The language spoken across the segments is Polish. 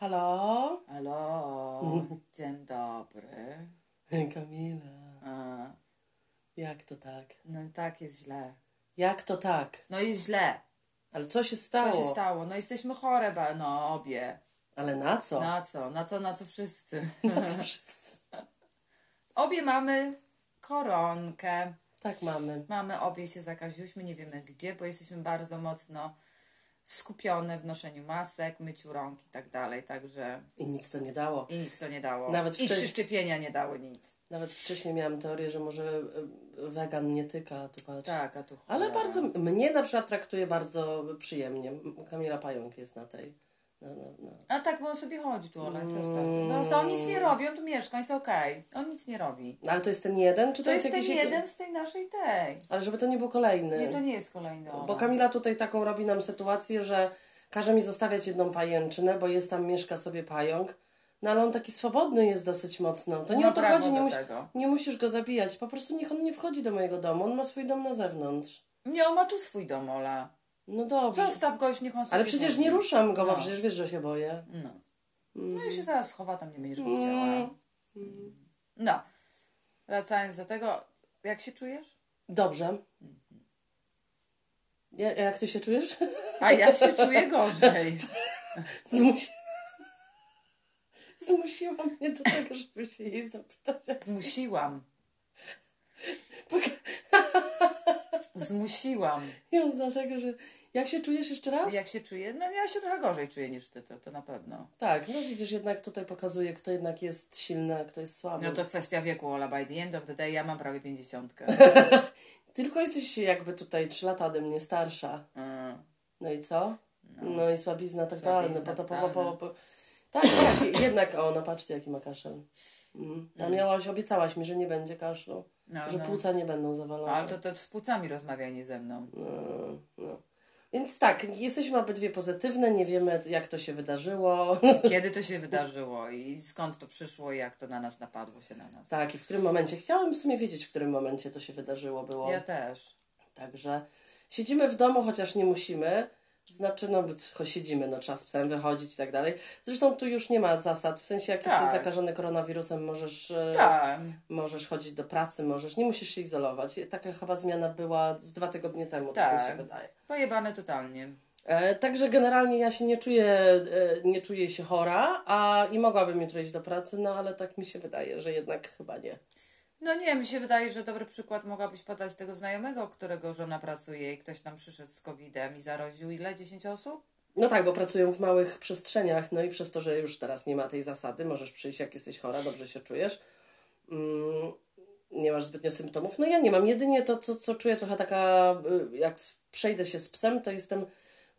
Halo? Halo, dzień dobry. Kamila, A, jak to tak? no i tak jest źle. Jak to tak? No jest źle. Ale co się stało? Co się stało? No jesteśmy chore, ba- no obie. Ale na co? Na co? Na co, na co wszyscy? Na co wszyscy? Obie mamy koronkę. Tak mamy. Mamy, obie się zakaziłyśmy, nie wiemy gdzie, bo jesteśmy bardzo mocno skupione w noszeniu masek, myciu rąk i tak dalej, także I nic to nie dało. i nic to nie dało. Nawet I wcześniej- trzy szczepienia nie dały nic. Nawet wcześniej miałam teorię, że może e, wegan nie tyka, a tu patrz. Tak, a tu Ale cholera. bardzo, mnie na przykład traktuje bardzo przyjemnie. Kamila Pająk jest na tej. Na, na, na. A tak, bo on sobie chodzi tu, Ola, Mm. mm. No, so on nic nie robi, on tu mieszka, jest okej. On nic nie robi. No, Ale to jest ten jeden, czy to, To jest ten jakiś jeden z tej naszej tej. Ale żeby to nie był kolejny. Nie, to nie jest kolejny. Bo Kamila tutaj taką robi nam sytuację, że każe mi zostawiać jedną pajęczynę, bo jest tam, mieszka sobie pająk. No ale on taki swobodny jest dosyć mocno. To nie Ma o to chodzi, nie, musi, nie musisz go zabijać. Po prostu niech on nie wchodzi do mojego domu. On ma swój dom na zewnątrz. Nie, on ma tu swój dom, Ola. No dobrze. Zostaw go, już niech on sobie Ale przecież nie ruszam go, bo No. przecież wiesz, że się boję. No. No i się zaraz schowa, tam nie będziesz go widziała. Mm. No. Wracając do tego, jak się czujesz? Dobrze. Ja, jak ty się czujesz? A ja się czuję gorzej. Zmusi... Zmusiła mnie do tego, żeby się jej zapytać. Zmusiłam. Zmusiłam. ją dlatego, że... Jak się czujesz jeszcze raz? Jak się czuję? No ja się trochę gorzej czuję niż ty, to, to na pewno. Tak, no widzisz, jednak tutaj pokazuje, kto jednak jest silny, a kto jest słaby. No to kwestia wieku, Ola, by the end of the day ja mam prawie pięćdziesiątkę. Tylko jesteś jakby tutaj 3 lata ode mnie starsza. Mm. No i co? No. No, i słabizna po... Tak, tak, jednak, o, no patrzcie, jaki ma kaszel. Mm. A miałaś, obiecałaś mi, że nie będzie kaszlu, No, że no. płuca nie będą zawalone. No, ale to, to z płucami rozmawia, nie ze mną. No, no. Więc tak, jesteśmy obydwie pozytywne, nie wiemy jak to się wydarzyło. Kiedy to się wydarzyło i skąd to przyszło i jak to na nas napadło się na nas. tak, i w którym momencie, chciałabym w sumie wiedzieć, w którym momencie to się wydarzyło było. Ja też. Także siedzimy w domu, chociaż nie musimy. Znaczy, no, cho- siedzimy, no, trzeba z psem wychodzić i tak dalej. Zresztą tu już nie ma zasad, w sensie jak Tak. jesteś zakażony koronawirusem, możesz, e, Tak. możesz chodzić do pracy, możesz, nie musisz się izolować. Taka chyba zmiana była z dwa tygodnie temu, Tak. tak mi się wydaje. Pojebane totalnie. E, także generalnie ja się nie czuję, e, nie czuję się chora, a i mogłabym jutro iść do pracy, no ale tak mi się wydaje, że jednak chyba nie. No nie, mi się wydaje, że dobry przykład mogłabyś podać tego znajomego, którego żona pracuje i ktoś tam przyszedł z COVID-em i zaraził ile? 10 osób? No tak, bo pracują w małych przestrzeniach, no i przez to, że już teraz nie ma tej zasady, możesz przyjść jak jesteś chora, dobrze się czujesz, mm, nie masz zbytnio symptomów. No ja nie mam, jedynie to, to co czuję trochę taka, y, jak przejdę się z psem, to jestem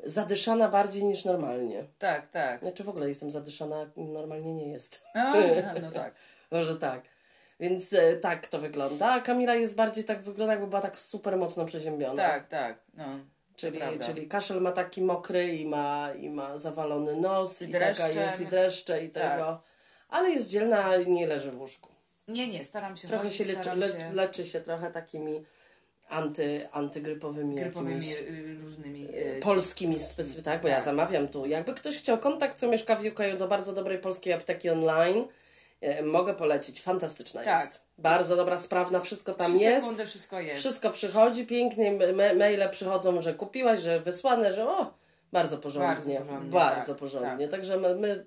zadyszana bardziej niż normalnie. Tak, tak. Znaczy w ogóle jestem zadyszana, normalnie nie jest. A, no tak. Może tak. Więc e, tak to wygląda. A Kamila jest bardziej tak wygląda, jakby była tak super mocno przeziębiona. Tak, tak. No. Czyli, czyli kaszel ma taki mokry i ma, i ma zawalony nos, I i, taka jest, i dreszcze, i Tak. tego. Ale jest dzielna i nie leży w łóżku. Nie, nie, staram się Trochę chodzić, się leczy, le, leczy się trochę takimi anty, antygrypowymi grypowymi jakimiś y, różnymi... y, polskimi specyfikami, tak, bo ja Tak. zamawiam tu. Jakby ktoś chciał kontakt, co mieszka w UK do bardzo dobrej polskiej apteki online, e, mogę polecić. Fantastyczna Tak. jest. Bardzo dobra, sprawna, wszystko tam trzy jest. sekundy wszystko jest. Wszystko przychodzi pięknie, me- maile przychodzą, że kupiłaś, że wysłane, że o, bardzo porządnie. Bardzo porządnie, Bardzo tak, porządnie. Także my, my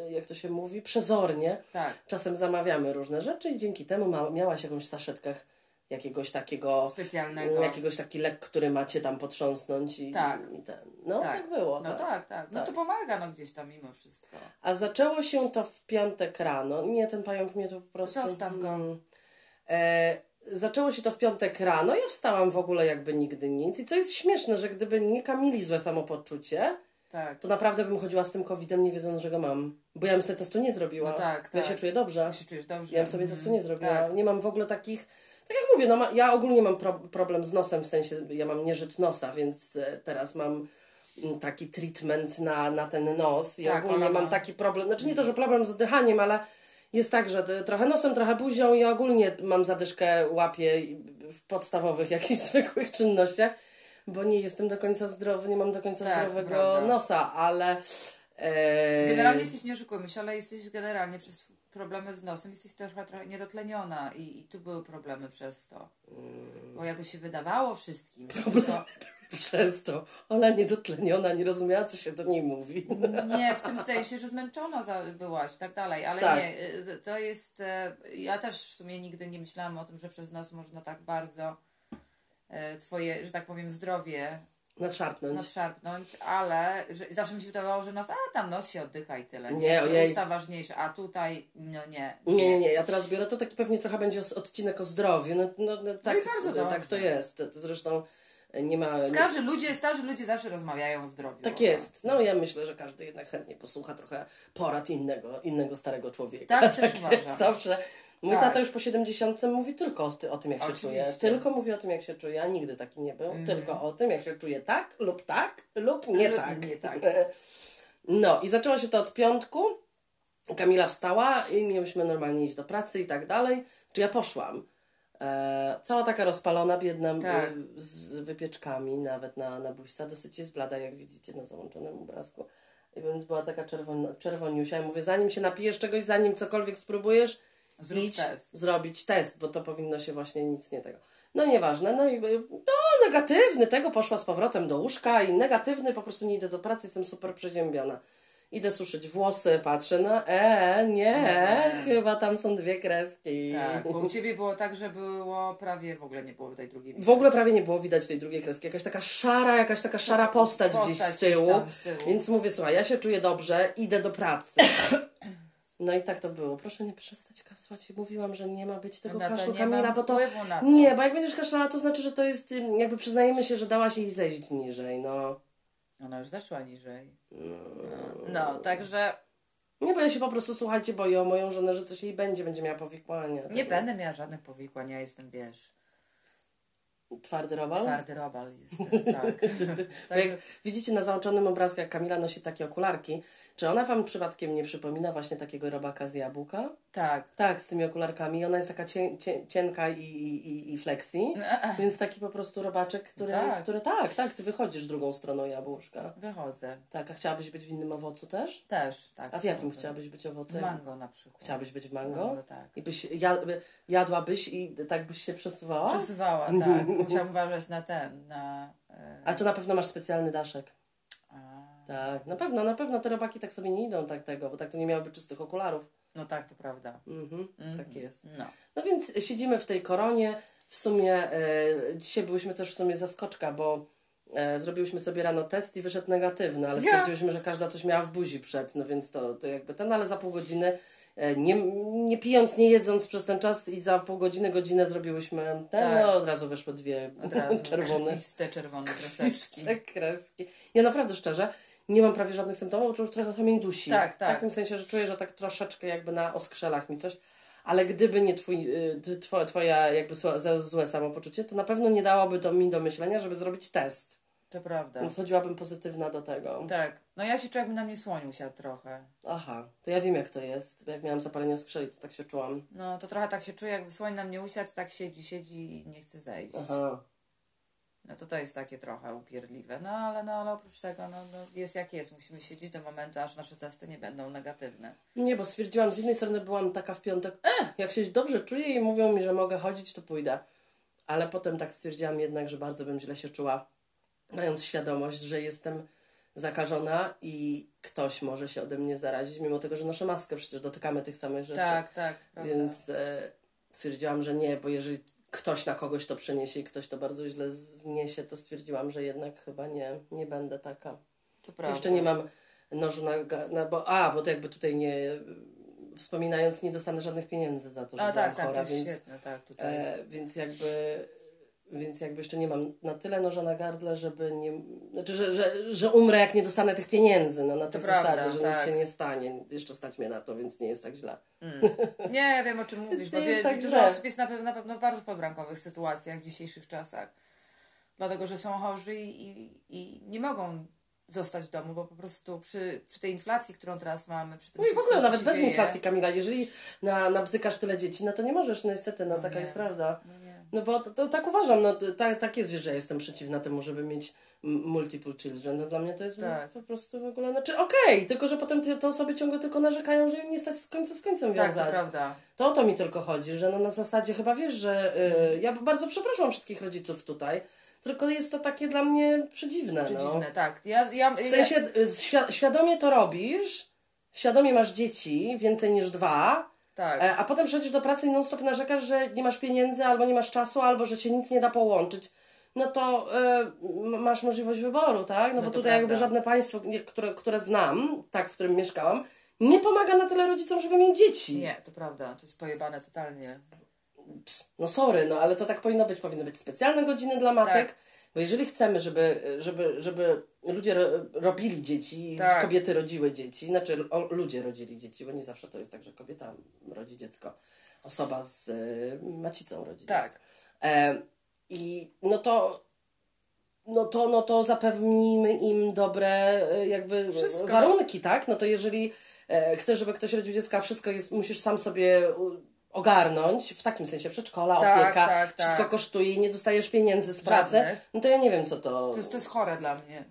e, jak to się mówi, przezornie Tak. czasem zamawiamy różne rzeczy i dzięki temu ma, miałaś jakąś w saszetkach jakiegoś takiego Specjalnego. jakiegoś taki lek, który macie tam potrząsnąć i, Tak. i ten. No tak, Tak. było. No tak. tak, tak. No Tak. to pomaga no gdzieś tam mimo wszystko. A zaczęło się to w piątek rano. Nie, ten pająk mnie to po prostu... Zostaw go. Mm. E, zaczęło się to w piątek rano. Ja wstałam w ogóle jakby nigdy nic. I co jest śmieszne, że gdyby nie Kamili złe samopoczucie, Tak. to naprawdę bym chodziła z tym covidem nie wiedząc, że go mam. Bo ja bym sobie testu nie zrobiła. No tak, Bo Ja tak. się czuję dobrze. Ja się czujesz dobrze. Ja bym sobie Mhm. testu nie zrobiła. Tak. Nie mam w ogóle takich. Tak jak mówię, no ma, ja ogólnie mam pro, problem z nosem, w sensie ja mam nieżyt nosa, więc e, teraz mam mm, taki treatment na, na ten nos. I Tak, ogólnie mam ma. taki problem, znaczy nie to, że problem z oddychaniem, ale jest tak, że t- trochę nosem, trochę buzią i ogólnie mam zadyszkę, łapię w podstawowych jakichś zwykłych czynnościach, bo nie jestem do końca zdrowy, nie mam do końca Tak, zdrowego nosa, ale E, Generalnie jesteś, nie oszukujmy się, ale jesteś generalnie przez problemy z nosem, jesteś też chyba trochę niedotleniona i, i tu były problemy przez to. Bo jakby się wydawało wszystkim, że tylko, Przez to. Ona niedotleniona, nie rozumiała, co się do niej mówi. nie, w tym sensie, że zmęczona byłaś i tak dalej, ale Tak. nie, y, to jest, e, ja też w sumie nigdy nie myślałam o tym, że przez nos można tak bardzo twoje, że tak powiem, zdrowie Nadszarpnąć. nadszarpnąć, ale że, zawsze mi się wydawało, że nos, a tam nos się oddycha i tyle. Nie, Że ojej. Usta ważniejsze, a tutaj, no nie. Nie, nie, nie. Ja teraz biorę to taki pewnie trochę będzie odcinek o zdrowiu. No, no, no, tak, i bardzo tak to dobrze. jest. Zresztą nie ma. Starzy ludzie, starzy ludzie zawsze rozmawiają o zdrowiu. Tak jest. No ja myślę, że każdy jednak chętnie posłucha trochę porad innego, innego starego człowieka. Tak też jest uważam. zawsze. Mój Tak. tata już po 70 mówi tylko o, ty- o tym, jak się Oczywiście. czuje. Tylko mówi o tym, jak się czuje, a nigdy taki nie był. Tylko o tym, jak się czuje tak lub tak lub nie Lub tak. nie tak. No i zaczęło się to od piątku. Kamila wstała i mieliśmy normalnie iść do pracy i tak dalej. Czy ja poszłam? E, cała taka rozpalona, biedna, Tak. z wypieczkami, nawet na, na buźca. Dosyć jest blada, jak widzicie na załączonym obrazku. I więc była taka czerwon, czerwoniusia. Ja mówię, zanim się napijesz czegoś, zanim cokolwiek spróbujesz, Zrób idź test. zrobić test, bo to powinno się właśnie nic nie tego. No nieważne, no i no negatywny, tego poszła z powrotem do łóżka i negatywny, po prostu nie idę do pracy, jestem super przeziębiona. Idę suszyć włosy, patrzę, no e, nie, Nie. chyba tam są dwie kreski. Tak, bo u Ciebie było tak, że było prawie w ogóle nie było tej drugiej W ogóle prawie nie było widać tej drugiej kreski. Jakaś taka szara, jakaś taka szara postać, gdzieś Postać z tyłu. gdzieś z tyłu. Więc mówię, słuchaj, ja się czuję dobrze, idę do pracy. No i tak to było. Proszę nie przestać kasłać. Mówiłam, że nie ma być tego No kaszlu, nie Kamila, bo to... to. Nie, bo jak będziesz kaszlała, to znaczy, że to jest... Jakby przyznajemy się, że dałaś jej zejść niżej, no. Ona już zeszła niżej. No, także Nie, ja się po prostu, słuchajcie, boję o moją żonę, że coś jej będzie, będzie miała powikłania. nie Tak. będę miała żadnych powikłań, ja jestem, wiesz, Twardy robal? twardy robal jestem, tak. Bo jak widzicie na załączonym obrazku, jak Kamila nosi takie okularki, czy ona wam przypadkiem nie przypomina właśnie takiego robaka z jabłka? tak. Tak, z tymi okularkami. Ona jest taka cienka i, i, i flexi. Więc taki po prostu robaczek, który Tak. który tak, tak, ty wychodzisz drugą stroną jabłuszka. Wychodzę. Tak, a chciałabyś być w innym owocu też? Też, tak. A w jakim wychodzę. chciałabyś być owoce? Mango na przykład. Chciałabyś być w mango? Mango, tak. I byś jad, jadłabyś i tak byś się przesuwała? Przesuwała, tak. Musiałam uważać na ten, na... E, Ale to na pewno masz specjalny daszek. Tak, na pewno, na pewno te robaki tak sobie nie idą tak tego, bo tak to nie miałyby czystych okularów. no tak, to prawda. Mhm, Mhm. Tak jest. No. No więc siedzimy w tej koronie. W sumie e, dzisiaj byłyśmy też w sumie zaskoczka, bo e, zrobiłyśmy sobie rano test i wyszedł negatywny, ale Ja. stwierdziłyśmy, że każda coś miała w buzi przed, no więc to, to jakby ten, ale za pół godziny e, nie, nie pijąc, nie jedząc przez ten czas i za pół godziny, godzinę zrobiłyśmy ten, Tak. no od razu wyszły dwie Od razu czerwone krwiste czerwone kreseczki. kreski. Ja naprawdę szczerze nie mam prawie żadnych symptomów, to już trochę mnie dusi. Tak, W tak. takim sensie, że czuję, że tak troszeczkę jakby na oskrzelach mi coś. Ale gdyby nie twój, y, two, twoja jakby złe, samopoczucie, to na pewno nie dałoby to mi do myślenia, żeby zrobić test. To prawda. Więc chodziłabym pozytywna do tego. Tak. No ja się czuję, jakby na mnie słoń usiadł trochę. Aha, to ja wiem jak to jest. Jak miałam zapalenie oskrzeli, to tak się czułam. No to trochę tak się czuję, jakby słoń na mnie usiadł, tak siedzi, siedzi i nie chce zejść. Aha. No to to jest takie trochę upierdliwe. No ale, no, ale oprócz tego, no, no jest jak jest. Musimy siedzieć do momentu, aż nasze testy nie będą negatywne. Nie, bo stwierdziłam, z jednej strony byłam taka w piątek, e, jak się dobrze czuję i mówią mi, że mogę chodzić, to pójdę. Ale potem tak stwierdziłam jednak, że bardzo bym źle się czuła, mając świadomość, że jestem zakażona i ktoś może się ode mnie zarazić, mimo tego, że noszę maskę, przecież dotykamy tych samych rzeczy. Tak, tak. Prawda. Więc e, stwierdziłam, że nie, bo jeżeli ktoś na kogoś to przeniesie i ktoś to bardzo źle zniesie, to stwierdziłam, że jednak chyba nie, nie będę taka. to prawda. Jeszcze nie mam nożu na, na bo, a, bo to jakby tutaj nie, wspominając, nie dostanę żadnych pieniędzy za to, że A byłam tak, tak, chora, to jest więc, świetne, tak, tutaj. e, więc jakby więc jakby jeszcze nie mam na tyle noża na gardle, żeby nie, znaczy, że, że, że umrę jak nie dostanę tych pieniędzy, no na tej prawda, zasadzie, że tak. nic się nie stanie, jeszcze stać mnie na to, więc nie jest tak źle. Nie, ja wiem o czym mówisz, nie bo wie, tak dużo źle. osób jest na pewno, na pewno w bardzo podbramkowych sytuacjach w dzisiejszych czasach. Dlatego, że są chorzy i, i, nie mogą zostać w domu, bo po prostu przy, przy tej inflacji, którą teraz mamy, przy tym No i w ogóle nawet bez dzieje, inflacji, Kamila, jeżeli na, nabzykasz tyle dzieci, no to nie możesz, no niestety, no, No taka nie. jest prawda. No nie. No bo to, to, tak uważam, no tak, tak jest, wiesz, że ja jestem przeciwna temu, żeby mieć multiple children. No dla mnie to jest Tak. po prostu w ogóle, znaczy okej, tylko że potem te, te osoby ciągle tylko narzekają, że im nie stać z końca z końcem Tak, to wiązać. prawda. To o to mi tylko chodzi, że no na zasadzie chyba wiesz, że y, ja bardzo przepraszam wszystkich rodziców tutaj, tylko jest to takie dla mnie przedziwne, no. Dziwne, tak. Ja, ja, W sensie y, świ- świadomie to robisz, świadomie masz dzieci, więcej niż dwa, tak. e, a potem przychodzisz do pracy i non stop narzekasz, że nie masz pieniędzy, albo nie masz czasu, albo że się nic nie da połączyć. No to y, masz możliwość wyboru, tak? No, No bo tutaj jakby prawda. żadne państwo, które, które znam, tak, w którym mieszkałam, nie pomaga na tyle rodzicom, żeby mieć dzieci. Nie, to prawda. To jest pojebane totalnie. No sorry, no ale to tak powinno być. Powinny być specjalne godziny dla matek. Tak. Bo jeżeli chcemy, żeby, żeby, żeby ludzie ro, robili dzieci, Tak. kobiety rodziły dzieci, znaczy o, ludzie rodzili dzieci, bo nie zawsze to jest tak, że kobieta rodzi dziecko, osoba z y, macicą rodzi Tak. dziecko. E, I no to, no to, no to zapewnijmy im dobre y, jakby Wszystko. warunki, tak? No to jeżeli e, chcesz, żeby ktoś rodził dziecko, a wszystko jest, musisz sam sobie ogarnąć, w takim sensie przedszkola, Tak, opieka, tak, wszystko tak. kosztuje i nie dostajesz pieniędzy z pracy, Żadnych. no to ja nie wiem, co to... To jest, to jest chore dla mnie.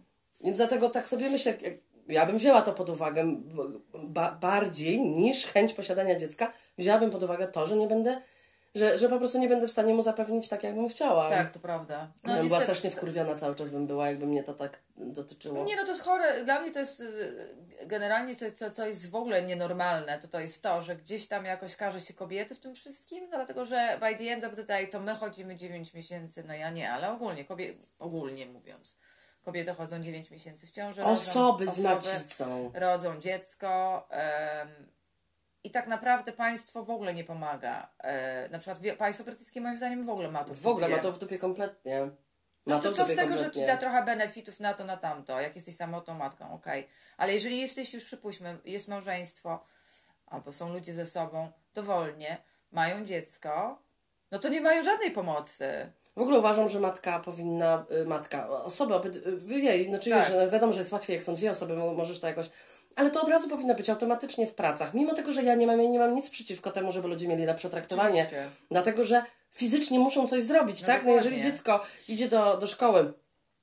Więc dlatego tak sobie myślę, ja bym wzięła to pod uwagę ba- bardziej niż chęć posiadania dziecka, wzięłabym pod uwagę to, że nie będę, że, że po prostu nie będę w stanie mu zapewnić tak, jakbym chciała. Tak, to prawda. No, bym była strasznie wkurwiona cały czas bym była, jakby mnie to tak dotyczyło. Nie, no to jest chore. Dla mnie to jest y, generalnie co, co, co jest w ogóle nienormalne, to to jest to, że gdzieś tam jakoś każe się kobiety w tym wszystkim, no dlatego że by the end of the day to my chodzimy 9 miesięcy, no ja nie, ale ogólnie, kobie, ogólnie mówiąc, kobiety chodzą 9 miesięcy w ciąży, rodzą Osoby z macicą. rodzą dziecko em, i tak naprawdę państwo w ogóle nie pomaga. E, na przykład wie- państwo brytyjskie moim zdaniem w ogóle ma to W ogóle dupie. ma to w dupie kompletnie. Ma No to w co z tego, że ci kompletnie. da trochę benefitów na to, na tamto, jak jesteś samotną matką, okej. Ale jeżeli jesteś już, przypuśćmy, jest małżeństwo, albo są ludzie ze sobą, dowolnie, mają dziecko, no to nie mają żadnej pomocy. W ogóle uważam, że matka powinna, y, matka, osoby, obydwie, jej, znaczy Tak. że wiadomo, że jest łatwiej, jak są dwie osoby, mo- możesz to jakoś, ale to od razu powinno być automatycznie w pracach. Mimo tego, że ja nie mam, ja nie mam nic przeciwko temu, żeby ludzie mieli lepsze traktowanie. Oczywiście. Dlatego, że fizycznie muszą coś zrobić, No tak? No jeżeli dziecko idzie do, do szkoły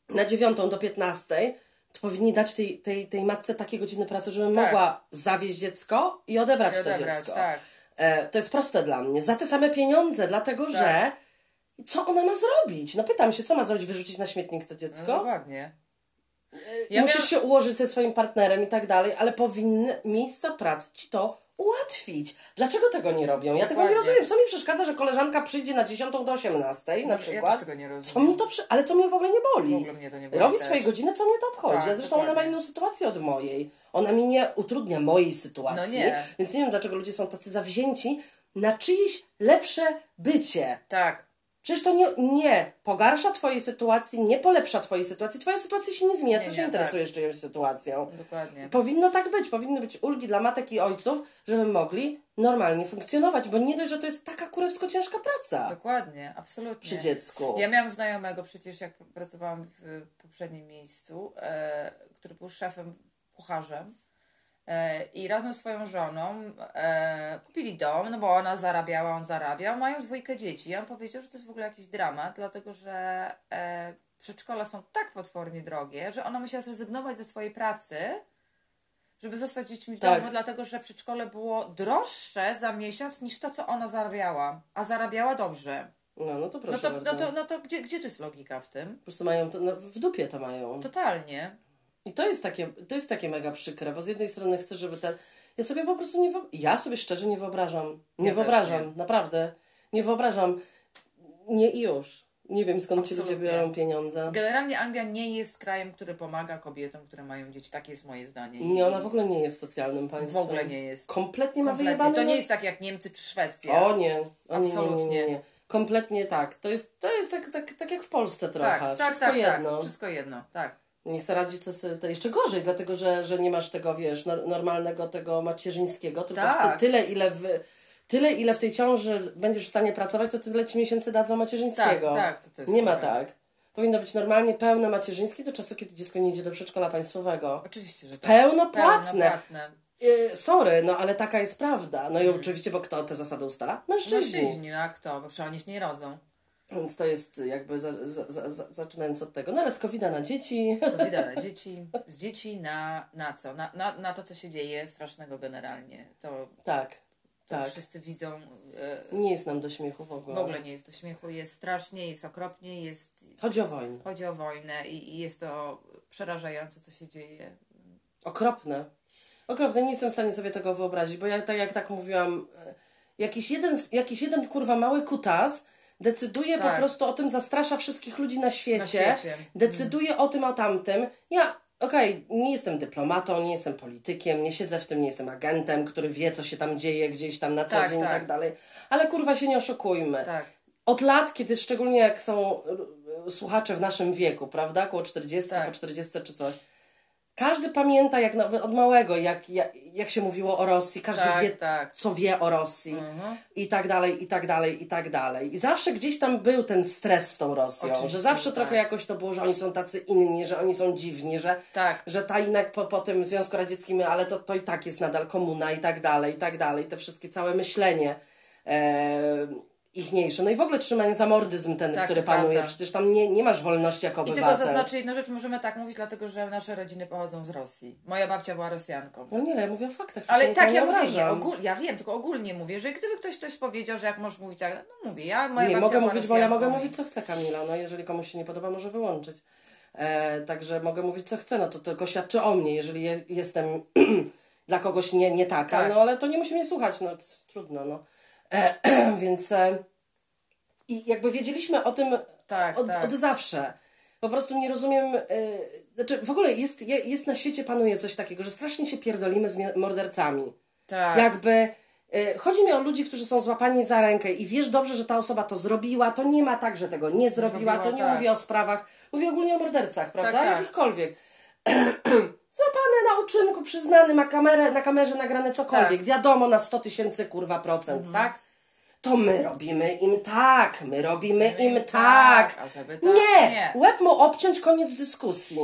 na dziewiątą do piętnastej, to powinni dać tej, tej, tej matce takie godziny pracy, żeby Tak. mogła zawieźć dziecko i odebrać I to odebrać, dziecko. tak. E, to jest proste dla mnie. Za te same pieniądze, dlatego Tak. że co ona ma zrobić? No pytam się, co ma zrobić? Wyrzucić na śmietnik to No dziecko? dokładnie. Ja Musisz miałam- się ułożyć ze swoim partnerem i tak dalej, ale powinny miejsca pracy ci to ułatwić. Dlaczego tego nie robią? Ja tego nie Dokładnie. rozumiem. Co mi przeszkadza, że koleżanka przyjdzie na 10 do 18 na Ja przykład? też tego nie Co rozumiem. mi to przy... Ale to mnie w ogóle nie boli. W ogóle mnie to nie boli Robi też. swoje godziny, co mnie to obchodzi. Tak, zresztą ona ma dokładnie. inną sytuację od mojej. Ona mi nie utrudnia mojej sytuacji. No nie. Więc nie wiem, dlaczego ludzie są tacy zawzięci na czyjeś lepsze bycie. Tak. Przecież to nie, nie pogarsza Twojej sytuacji, nie polepsza Twojej sytuacji. Twoja sytuacja się nie zmienia. Co Nie, się nie, interesujesz czyjąś sytuacją? Dokładnie. Powinno tak być. Powinny być ulgi dla matek i ojców, żeby mogli normalnie funkcjonować. Bo nie dość, że to jest taka kurewsko ciężka praca Dokładnie, absolutnie. przy dziecku. Ja miałam znajomego przecież, jak pracowałam w poprzednim miejscu, e, który był szefem, kucharzem. E, I razem z swoją żoną e, kupili dom, no bo ona zarabiała, on zarabiał, mają dwójkę dzieci. I on powiedział, że to jest w ogóle jakiś dramat, dlatego że e, przedszkola są tak potwornie drogie, że ona musiała zrezygnować ze swojej pracy, żeby zostać z dziećmi w Tak. domu, dlatego że przedszkole było droższe za miesiąc niż to, co ona zarabiała. A zarabiała dobrze. No, no to No proszę to, bardzo. no to, no to gdzie, gdzie tu jest logika w tym? Po prostu mają to, no, w dupie to mają. Totalnie. I to jest takie, to jest takie mega przykre, bo z jednej strony chcę, żeby ten. Ja sobie po prostu nie wyobrażam. Ja sobie szczerze nie wyobrażam. Nie Ja wyobrażam, nie. naprawdę. Nie wyobrażam. Nie i już. Nie wiem skąd ci ludzie Absolutnie. biorą pieniądze. Generalnie Anglia nie jest krajem, który pomaga kobietom, które mają dzieci. Takie jest moje zdanie. Nie, ona w ogóle nie jest socjalnym państwem. w ogóle nie jest. Kompletnie ma wyjebane. To nie jest tak jak Niemcy czy Szwecja. O nie. O, nie, nie, Absolutnie. Nie, nie, nie. Kompletnie tak. To jest, to jest tak, tak, tak jak w Polsce trochę. tak, tak, Wszystko tak, jedno. tak. Wszystko jedno, tak. Niech sobie radzi co sobie, to jeszcze gorzej, dlatego że, że nie masz tego, wiesz, nor- normalnego tego macierzyńskiego, tylko Tak. ty, tyle, ile w, tyle, ile w tej ciąży będziesz w stanie pracować, to tyle ci miesięcy dadzą Tak, macierzyńskiego. tak. To, to jest nie ma tak. Powinno być normalnie pełne macierzyńskie do czasu, kiedy dziecko nie idzie do przedszkola państwowego. Oczywiście, że tak. Pełnopłatne. Pełnopłatne. Yy, sorry, no ale taka jest prawda. No i oczywiście, bo kto te zasady ustala? Mężczyźni. Mężczyźni, no a kto? Bo przecież oni się nie rodzą. Więc to jest jakby za, za, za, za, zaczynając od tego. No ale z covid na dzieci. covid na dzieci. Z dzieci na, na co? Na, na, na to, co się dzieje strasznego generalnie. To, tak. To tak. wszyscy widzą. E, nie jest nam do śmiechu w ogóle. W ogóle nie jest do śmiechu. Jest strasznie, jest okropnie, jest. Chodzi o wojnę. Chodzi o wojnę i, i jest to przerażające, co się dzieje. Okropne. Okropne. Nie jestem w stanie sobie tego wyobrazić, bo ja tak jak tak mówiłam, e, jakiś jeden, jakiś jeden kurwa mały kutas decyduje tak. po prostu o tym, zastrasza wszystkich ludzi na świecie, na świecie. decyduje mm. o tym, o tamtym. Ja, okej, okay, nie jestem dyplomatą, nie jestem politykiem, nie siedzę w tym, nie jestem agentem, który wie, co się tam dzieje gdzieś tam na co tak, dzień tak. i tak dalej, ale kurwa się nie oszukujmy. Tak. Od lat, kiedy szczególnie jak są słuchacze w naszym wieku, prawda, około 40, tak. po 40 czy coś, każdy pamięta jak od małego, jak, jak, jak się mówiło o Rosji, każdy tak, wie, tak. co wie o Rosji mhm. i tak dalej, i tak dalej, i tak dalej. I zawsze gdzieś tam był ten stres z tą Rosją, Oczywiście, że zawsze tak. trochę jakoś to było, że oni są tacy inni, że oni są dziwni, że, tak. że ta po, po tym Związku Radzieckim, ale to, to i tak jest nadal komuna i tak dalej, i tak dalej. Te wszystkie całe myślenie. E, ichniejsze. No i w ogóle trzymanie za mordyzm ten, tak, który panuje. Prawda. Przecież tam nie, nie masz wolności jako obywatel. I tylko zaznaczę jedną rzecz, możemy tak mówić, dlatego że nasze rodziny pochodzą z Rosji. Moja babcia była Rosjanką. No nie, ja mówię o faktach. Ale tak, ja mówię, nie, ogól, ja wiem, tylko ogólnie mówię, że gdyby ktoś coś powiedział, że jak możesz mówić, jak, no mówię, ja moja Nie, mogę mówić, bo ja mogę mówić co chcę Kamila, no jeżeli komuś się nie podoba, może wyłączyć. E, także mogę mówić co chcę, no to tylko świadczy o mnie, jeżeli je, jestem dla kogoś nie, nie taka, tak. no ale to nie musi mnie słuchać, no trudno, no. E, więc... E, i jakby wiedzieliśmy o tym tak, od, tak. od zawsze. Po prostu nie rozumiem, yy, znaczy w ogóle jest, jest na świecie panuje coś takiego, że strasznie się pierdolimy z mordercami. Tak. Jakby yy, chodzi mi o ludzi, którzy są złapani za rękę i wiesz dobrze, że ta osoba to zrobiła, to nie ma tak, że tego nie zrobiła, zrobiła to nie tak. mówię o sprawach, mówię ogólnie o mordercach, prawda? Tak, tak. Jakichkolwiek. Złapany na uczynku, przyznany, ma kamerę, na kamerze nagrane cokolwiek, tak. wiadomo na 100 tysięcy kurwa procent, mhm. tak? to my robimy im tak, my robimy my im tak. tak nie, nie, łeb mu obciąć, koniec dyskusji.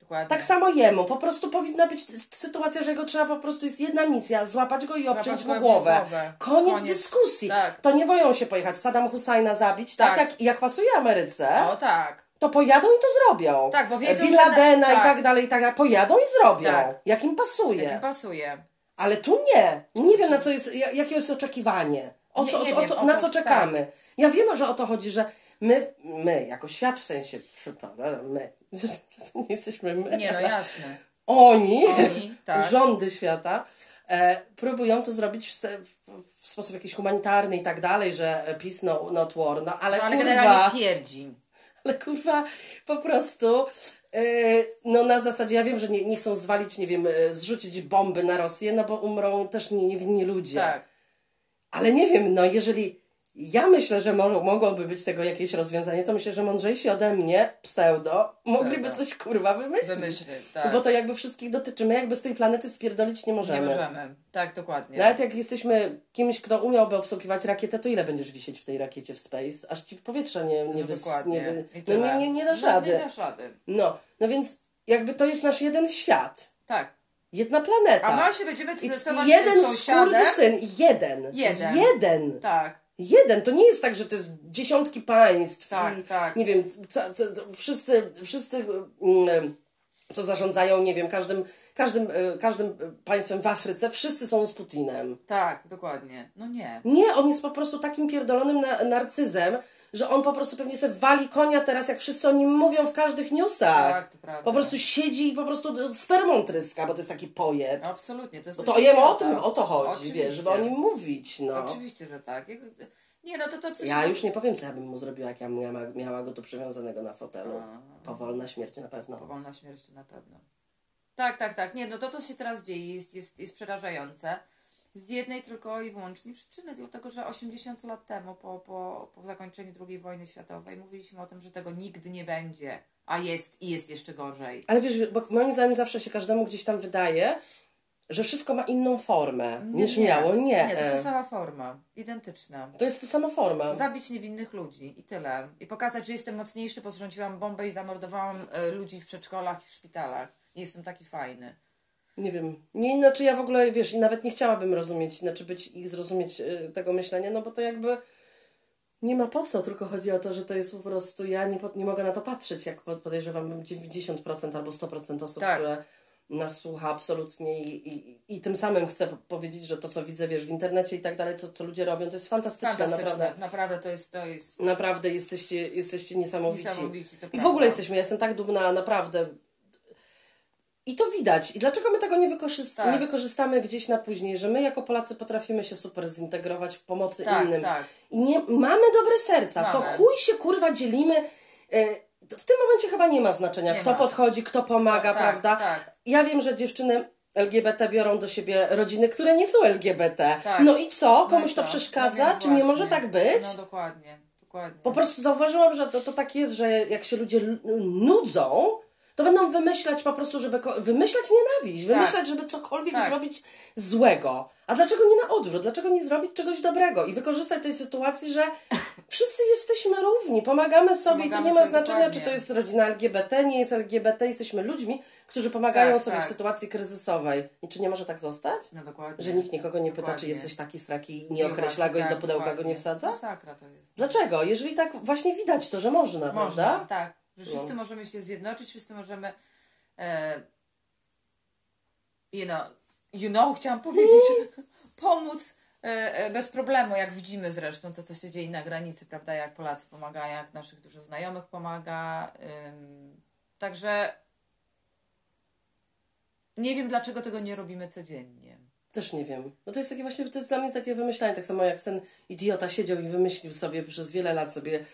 Dokładnie. Tak samo jemu. Po prostu powinna być sytuacja, że jego trzeba po prostu jest jedna misja, złapać go i obciąć mu głowę. głowę. Koniec, Koniec, dyskusji. Tak. To nie boją się pojechać Saddam Husajna zabić, tak, tak jak, jak pasuje Ameryce. O tak. To pojadą i to zrobią. Tak, bo wiedzą, Bin Ladena tak. i tak dalej, i tak dalej. Pojadą i zrobią. Tak. Jak im pasuje. Jak im pasuje. Ale tu nie. Nie wiem, na co jest, jakie jest oczekiwanie. O co, nie, nie o, o na co czekamy? Tak. Ja wiem, że o to chodzi, że my, my jako świat w sensie, prawda, my, nie jesteśmy my. Nie, no jasne. Oni, Oni tak. rządy świata, e, próbują to zrobić w, w, w, sposób jakiś humanitarny i tak dalej, że peace no, not war, no ale, no, ale kurwa, generalnie pierdzi. Ale kurwa, po prostu Yy, no na zasadzie, ja wiem, że nie, nie chcą zwalić, nie wiem, e, zrzucić bomby na Rosję, no bo umrą też niewinni ludzie. Tak. Ale nie wiem, no jeżeli ja myślę, że mo mogłoby być tego jakieś rozwiązanie, to myślę, że mądrzejsi ode mnie, pseudo, mogliby coś kurwa wymyślić. Wymyślić, tak. Bo to jakby wszystkich dotyczy. My jakby z tej planety spierdolić nie możemy. Nie możemy, tak, dokładnie. Nawet jak jesteśmy kimś, kto umiałby obsługiwać rakietę, to ile będziesz wisieć w tej rakiecie w space? Aż ci powietrze nie, nie, no, wys, nie, wy, no, nie, nie, nie dasz no, rady. Nie dasz rady. No, no więc jakby to jest nasz jeden świat. Tak. Jedna planeta. A my się będziemy testować jeden z sąsiadem. syn, jeden. Jeden. Jeden. Tak. Jeden. To nie jest tak, że to jest dziesiątki państw. Tak, i, tak. Nie wiem, co, co, wszyscy, wszyscy mm, co zarządzają, nie wiem, każdym, każdym, e, każdym państwem w Afryce, wszyscy są z Putinem. Tak, dokładnie. No nie. Nie, on jest po prostu takim pierdolonym na, narcyzem, że on po prostu pewnie sobie wali konia teraz, jak wszyscy o nim mówią w każdych newsach. Tak, to prawda. Po prostu siedzi i po prostu spermą tryska, bo to jest taki pojeb. Absolutnie. To, jest to jemu o, tym, o to chodzi, Oczywiście. wiesz, żeby o nim mówić, no. Oczywiście, że tak. Nie, no to, to coś... Ja już nie powiem, co ja bym mu zrobiła, jak ja miała, miała go tu przywiązanego na fotelu. A, Powolna śmierć na pewno. Powolna śmierć na pewno. Tak, tak, tak. Nie, no to, co się teraz dzieje, jest, jest, jest przerażające z jednej tylko i wyłącznie przyczyny, dlatego że 80 lat temu, po, po, po zakończeniu II wojny światowej, mówiliśmy o tym, że tego nigdy nie będzie, a jest i jest jeszcze gorzej. Ale wiesz, bo moim zdaniem zawsze się każdemu gdzieś tam wydaje, że wszystko ma inną formę nie, niż nie, miało. Nie. Nie, to jest ta sama forma. Identyczna. To jest ta sama forma. Zabić niewinnych ludzi i tyle. I pokazać, że jestem mocniejszy, bo zrządziłam bombę i zamordowałam y, ludzi w przedszkolach i w szpitalach. I jestem taki fajny. Nie wiem. Nie, znaczy ja w ogóle, wiesz, i nawet nie chciałabym rozumieć, znaczy być i zrozumieć y, tego myślenia, no bo to jakby Nie ma po co, tylko chodzi o to, że to jest po prostu, ja nie, nie mogę na to patrzeć, jak podejrzewam 90% albo 100% osób, Tak. które nas słucha absolutnie i, i, i tym samym chcę po- powiedzieć, że to, co widzę, wiesz, w internecie i tak dalej, co, co ludzie robią, to jest fantastyczne, Fantastyczne. naprawdę. Naprawdę to jest, to jest Naprawdę jesteście, jesteście niesamowici. niesamowici. I w ogóle jesteśmy, ja jestem tak dumna, naprawdę. I to widać. I dlaczego my tego nie, wykorzyst- Tak. nie wykorzystamy gdzieś na później, że my jako Polacy potrafimy się super zintegrować w pomocy Tak, innym. tak. I nie, mamy dobre serca. To Mamy. chuj się kurwa dzielimy. E, to w tym momencie chyba nie ma znaczenia, Nie kto ma. podchodzi, kto pomaga, tak, prawda? Tak. Ja wiem, że dziewczyny LGBT biorą do siebie rodziny, które nie są LGBT. Tak. No i co? No Komuś i to przeszkadza? No Czy nie może tak być? No dokładnie, dokładnie. Po prostu zauważyłam, że to, to tak jest, że jak się ludzie nudzą, to będą wymyślać po prostu, żeby wymyślać nienawiść, wymyślać, żeby cokolwiek Tak. zrobić złego. A dlaczego nie na odwrót? Dlaczego nie zrobić czegoś dobrego i wykorzystać tej sytuacji, że wszyscy jesteśmy równi, pomagamy sobie i to Pomagamy nie ma znaczenia, dokładnie. czy to jest rodzina LGBT, nie jest LGBT, jesteśmy ludźmi, którzy pomagają Tak, sobie tak. w sytuacji kryzysowej. I czy nie może tak zostać? No dokładnie. Że nikt nikogo nie pyta, czy Dokładnie. jesteś taki sraki i nie określa go i tak, do pudełka go dokładnie. nie wsadza? Masakra to jest. Dlaczego? Jeżeli tak właśnie widać to, że można, Można, prawda? tak. Że wszyscy No. możemy się zjednoczyć, wszyscy możemy e, you know, you know, chciałam powiedzieć, pomóc e, e, bez problemu, jak widzimy zresztą to, co się dzieje na granicy, prawda, jak Polacy pomagają, jak naszych dużo znajomych pomaga. Ym, także nie wiem, dlaczego tego nie robimy codziennie. Też nie wiem. No to jest takie właśnie, to jest dla mnie takie wymyślanie, tak samo jak ten idiota siedział i wymyślił sobie przez wiele lat sobie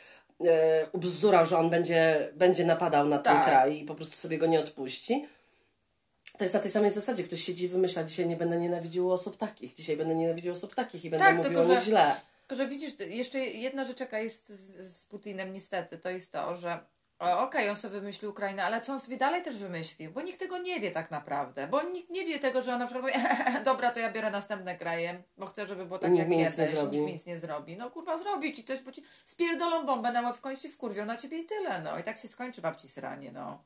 e, ubzdurał, że on będzie, będzie napadał na ten Tak. kraj i po prostu sobie go nie odpuści. To jest na tej samej zasadzie. Ktoś siedzi i wymyśla, dzisiaj nie będę nienawidził osób takich, dzisiaj będę nienawidził osób takich i będę Tak, mówił tylko że- źle. Tylko, że widzisz, jeszcze jedna rzecz, jaka jest z, z Putinem niestety, to jest to, że okej, on sobie wymyślił Ukrainę, ale co on sobie dalej też wymyślił? Bo nikt tego nie wie tak naprawdę. Bo nikt nie wie tego, że on na przykład powie, dobra, to ja biorę następne kraje, bo chcę, żeby było tak Nikt jak nie kiedyś. zrobi. Nikt mi nic nie zrobi. No kurwa, zrobi ci coś, bo ci spierdolą bombę na łeb w końcu wkurwią na ciebie i tyle, no. I tak się skończy babci sranie, no.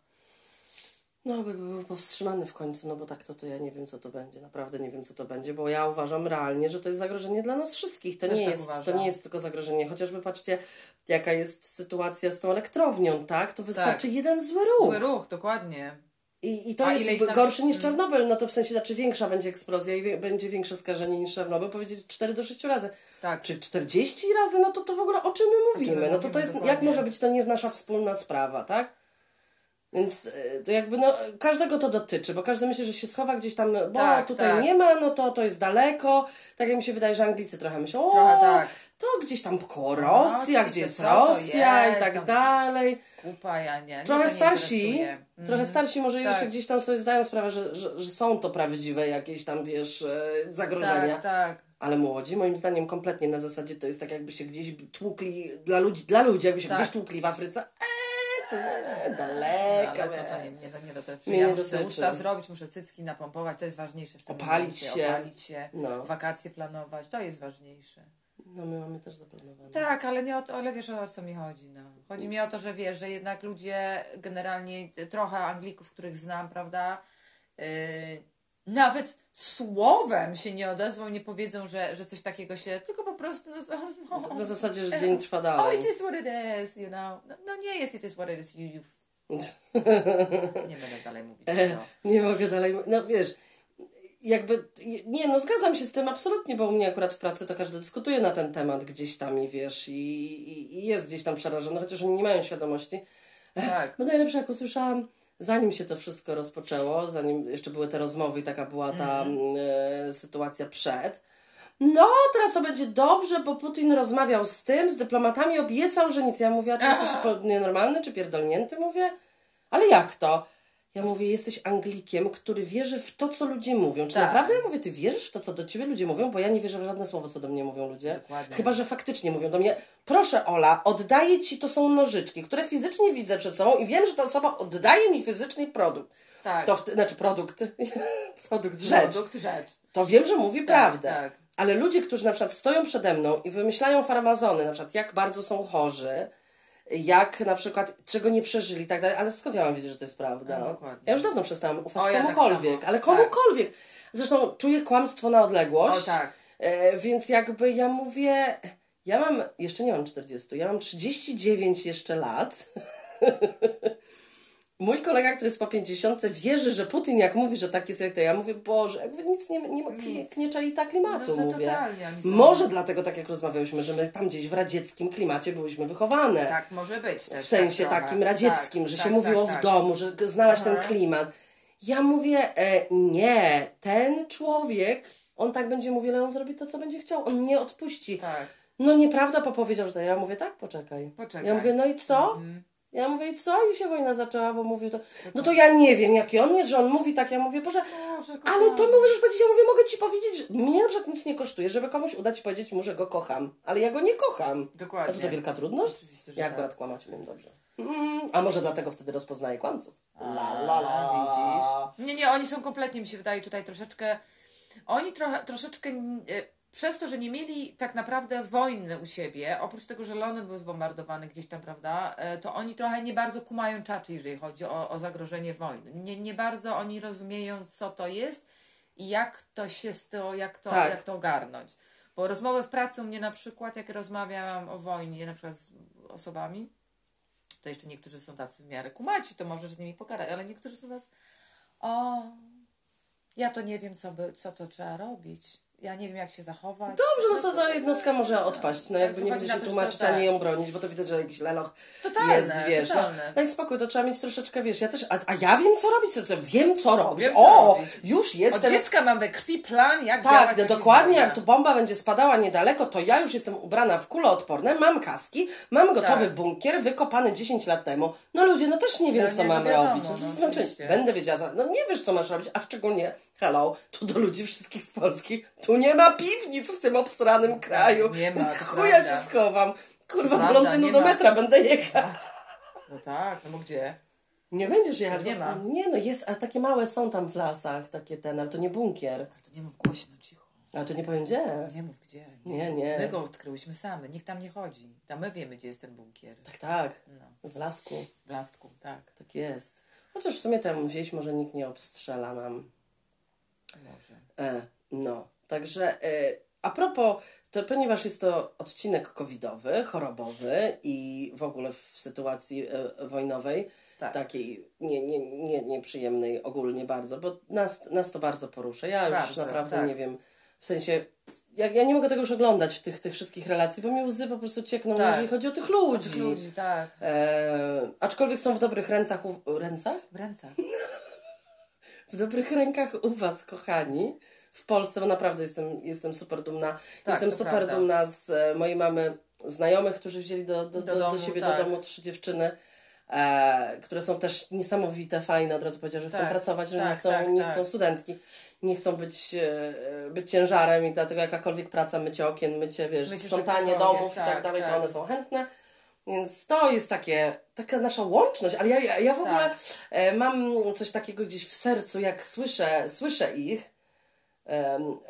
No, by był powstrzymany w końcu, no bo tak to, to ja nie wiem, co to będzie. Naprawdę nie wiem, co to będzie, bo ja uważam realnie, że to jest zagrożenie dla nas wszystkich. To, Też nie, tak jest, to nie jest tylko zagrożenie. Chociażby patrzcie, jaka jest sytuacja z tą elektrownią, tak? To wystarczy jeden zły ruch. Zły ruch, dokładnie. I, I to A jest tam- gorsze niż. Czarnobyl, no to w sensie, znaczy większa będzie eksplozja i wie, będzie większe skażenie niż Czarnobyl, powiedzieć 4 do 6 razy. Tak. Czy 40 razy? No to to w ogóle o czym my mówimy? my no to to mówimy jest, jak dokładnie. może być to nie nasza wspólna sprawa, tak? Więc y, to jakby no, każdego to dotyczy, bo każdy myśli, że się schowa gdzieś tam, bo Tak, tutaj tak. nie ma, no to to jest daleko. Tak jak mi się wydaje, że Anglicy trochę myślą, o, Trochę tak. to gdzieś tam koło Rosja, Rosji, gdzie jest Rosja jest, i tak tam- dalej. Kupa, ja nie. Trochę nie starsi, interesuje. trochę Mhm. starsi może Tak. jeszcze gdzieś tam sobie zdają sprawę, że, że, że są to prawdziwe jakieś tam, wiesz, e, zagrożenia. Tak, tak. Ale młodzi, moim zdaniem, kompletnie na zasadzie to jest tak, jakby się gdzieś tłukli dla ludzi, dla ludzi jakby się Tak. gdzieś tłukli w Afryce. Eee, to nie, daleko. Ale to, nie, nie, nie dotyczy. Ja muszę dotyczy. usta zrobić, muszę cycki napompować, to jest ważniejsze w tym Opalić momencie. się. Opalić się, No. wakacje planować, to jest ważniejsze. no, my mamy też zaplanowane. Tak, ale nie o to, ale wiesz o co mi chodzi. No. Chodzi mi o to, że wiesz, że jednak ludzie generalnie, trochę Anglików, których znam, prawda, yy, nawet słowem się nie odezwą, nie powiedzą, że, że coś takiego się, tylko po prostu no, Na zasadzie, że dzień trwa Oh, dalej. it is what it is, you know. No, no nie jest it is what it is, you, you. Nie będę dalej mówić. E, No. Nie mogę dalej. No wiesz, jakby. Nie, no zgadzam się z tym absolutnie, bo u mnie akurat w pracy to każdy dyskutuje na ten temat gdzieś tam i wiesz, i, i, jest gdzieś tam przerażony, chociaż oni nie mają świadomości. Tak. No najlepsze, jak usłyszałam, zanim się to wszystko rozpoczęło, zanim jeszcze były te rozmowy i taka była ta Mhm. e, sytuacja przed. No, teraz to będzie dobrze, bo Putin rozmawiał z tym, z dyplomatami, obiecał, że nic. Ja mówię, a ty jesteś nienormalny czy pierdolnięty? Mówię, ale jak to? Ja mówię, jesteś Anglikiem, który wierzy w to, co ludzie mówią. Czy Tak. naprawdę, ja mówię, ty wierzysz w to, co do ciebie ludzie mówią? Bo ja nie wierzę w żadne słowo, co do mnie mówią ludzie. Dokładnie. Chyba, że faktycznie mówią do mnie, proszę Ola, oddaję ci, to są nożyczki, które fizycznie widzę przed sobą i wiem, że ta osoba oddaje mi fizyczny produkt. Tak. To w, znaczy produkt, produkt, rzecz. Produkt, rzecz. To wiem, że mówi prawdę. tak. Ale ludzie, którzy na przykład stoją przede mną i wymyślają farmazony, na przykład jak bardzo są chorzy, jak na przykład czego nie przeżyli i tak dalej, ale skąd ja mam wiedzieć, że to jest prawda? No, dokładnie. Ja już dawno przestałam ufać O, ja tak komukolwiek, samo. ale Tak. komukolwiek. Zresztą czuję kłamstwo na odległość. O tak. E, więc jakby ja mówię, Ja mam, jeszcze nie mam 40, ja mam 39 jeszcze lat. Mój kolega, który jest po 50, wierzy, że Putin, jak mówi, że tak jest jak to, ja mówię, Boże, jakby nic nie, nie, Nic. nie czai ta klimatu, No, mówię. Może dlatego, tak jak rozmawiałyśmy, że my tam gdzieś w radzieckim klimacie byłyśmy wychowane. Tak, może być też. w sensie tak takim radzieckim, Tak, że tak, się mówiło tak, w tak. domu, że znałaś ten Aha. klimat. Ja mówię, e, nie, ten człowiek, on tak będzie mówił, ale on zrobi to, co będzie chciał, on nie odpuści. Tak. No nieprawda, po powiedział, że to. Ja mówię, tak, poczekaj. Poczekaj. Ja mówię, no i co? Mhm. Ja mówię, i co? I się wojna zaczęła, bo mówił to. No to ja nie wiem, jaki on jest, że on mówi tak. Ja mówię, Boże, ale to możesz powiedzieć. Ja mówię, mogę ci powiedzieć, że mnie na przykład nic nie kosztuje, żeby komuś udać powiedzieć mu, że go kocham. Ale ja go nie kocham. Dokładnie. A co to wielka trudność? Oczywiście, że Ja tak. akurat kłamać umiem dobrze. Mm, a może dlatego wtedy rozpoznaję kłamców. La, la, la. Widzisz? Nie, nie, oni są kompletnie, mi się wydaje, tutaj troszeczkę. Oni trochę, troszeczkę. e, Przez to, że nie mieli tak naprawdę wojny u siebie, oprócz tego, że Londyn był zbombardowany gdzieś tam, prawda, e, to oni trochę nie bardzo kumają czaczy, jeżeli chodzi o, o zagrożenie wojny. Nie, nie bardzo oni rozumieją, co to jest i jak to się z to, jak to, Tak. jak to ogarnąć. Bo rozmowy w pracy u mnie na przykład, jak rozmawiałam o wojnie, na przykład z osobami, to jeszcze niektórzy są tacy w miarę kumaci, to możesz z nimi pogadać, ale niektórzy są tacy, o, ja to nie wiem, co, by, co to trzeba robić. Ja nie wiem, jak się zachować. Dobrze, no to ta jednostka może odpaść. No jakby nie na się to, tłumaczyć, to tak. ani ją bronić, bo to widać, że jakiś leloch Totalne, jest, wiesz. No, totalne. daj spokój, to trzeba mieć troszeczkę, wiesz, ja też, a, a ja wiem, co robić, co, co, wiem, co robić. Wiem, co o, robić. już Od jestem dziecka mam we krwi plan, jak działać. Tak, jak no dokładnie, jak tu bomba będzie spadała niedaleko, to ja już jestem ubrana w kuloodporne, mam kaski, mam gotowy Tak. bunkier wykopany 10 lat temu. No ludzie, no też nie wiem, No co nie, mam no wiadomo, robić. No, to no znaczy, oczywiście. będę wiedziała, no nie wiesz, co masz robić, a szczególnie, hello, tu do ludzi wszystkich z Polski, tu nie ma piwnic w tym obsranym kraju, nie ma, więc chuja prawda. się schowam. Kurwa, do prawda, Londynu nie do metra będę jechać. No tak, no bo gdzie? Nie będziesz jechać. Nie ma. Nie no, jest, a takie małe są tam w lasach, takie ten, ale to nie bunkier. Ale to nie mów głośno, cicho. A to nie powiem gdzie. Nie mów gdzie. Nie, nie. My go odkryłyśmy same, nikt tam nie chodzi. Tam my wiemy, gdzie jest ten bunkier. Tak, tak, No, w lasku. w lasku, tak. Tak jest. Chociaż w sumie tę wieś może nikt nie obstrzela nam. Może. E, no, także e, a propos, to ponieważ jest to odcinek covidowy, chorobowy i w ogóle w sytuacji e, wojnowej, Tak. takiej nie, nie, nie, nieprzyjemnej ogólnie bardzo, bo nas, nas to bardzo porusza. Ja już Bardzo, naprawdę tak. nie wiem, w sensie, ja, ja nie mogę tego już oglądać w tych, tych wszystkich relacji, bo mi łzy po prostu ciekną, Tak. jeżeli chodzi o tych ludzi. Tych ludzi, tak. E, aczkolwiek są w dobrych ręcach, u, ręcach? W ręcach. w dobrych rękach u Was, kochani. W Polsce, bo naprawdę jestem, jestem super dumna. jestem to super prawda. dumna z e, mojej mamy, znajomych, którzy wzięli do, do, do, Do do, domu, siebie tak. do domu trzy dziewczyny, e, które są też niesamowite, fajne. Od razu powiedziała, że chcą Tak, pracować, że nie, tak, chcą, tak, nie tak. chcą studentki. Nie chcą być, e, być ciężarem i dlatego jakakolwiek praca, mycie okien, mycie, wiesz, Mycie sprzątanie domów i tak, tak dalej, to tak. one są chętne. Więc to jest takie, taka nasza łączność, ale ja, ja, ja w ogóle Tak. e, mam coś takiego gdzieś w sercu, jak słyszę, słyszę ich,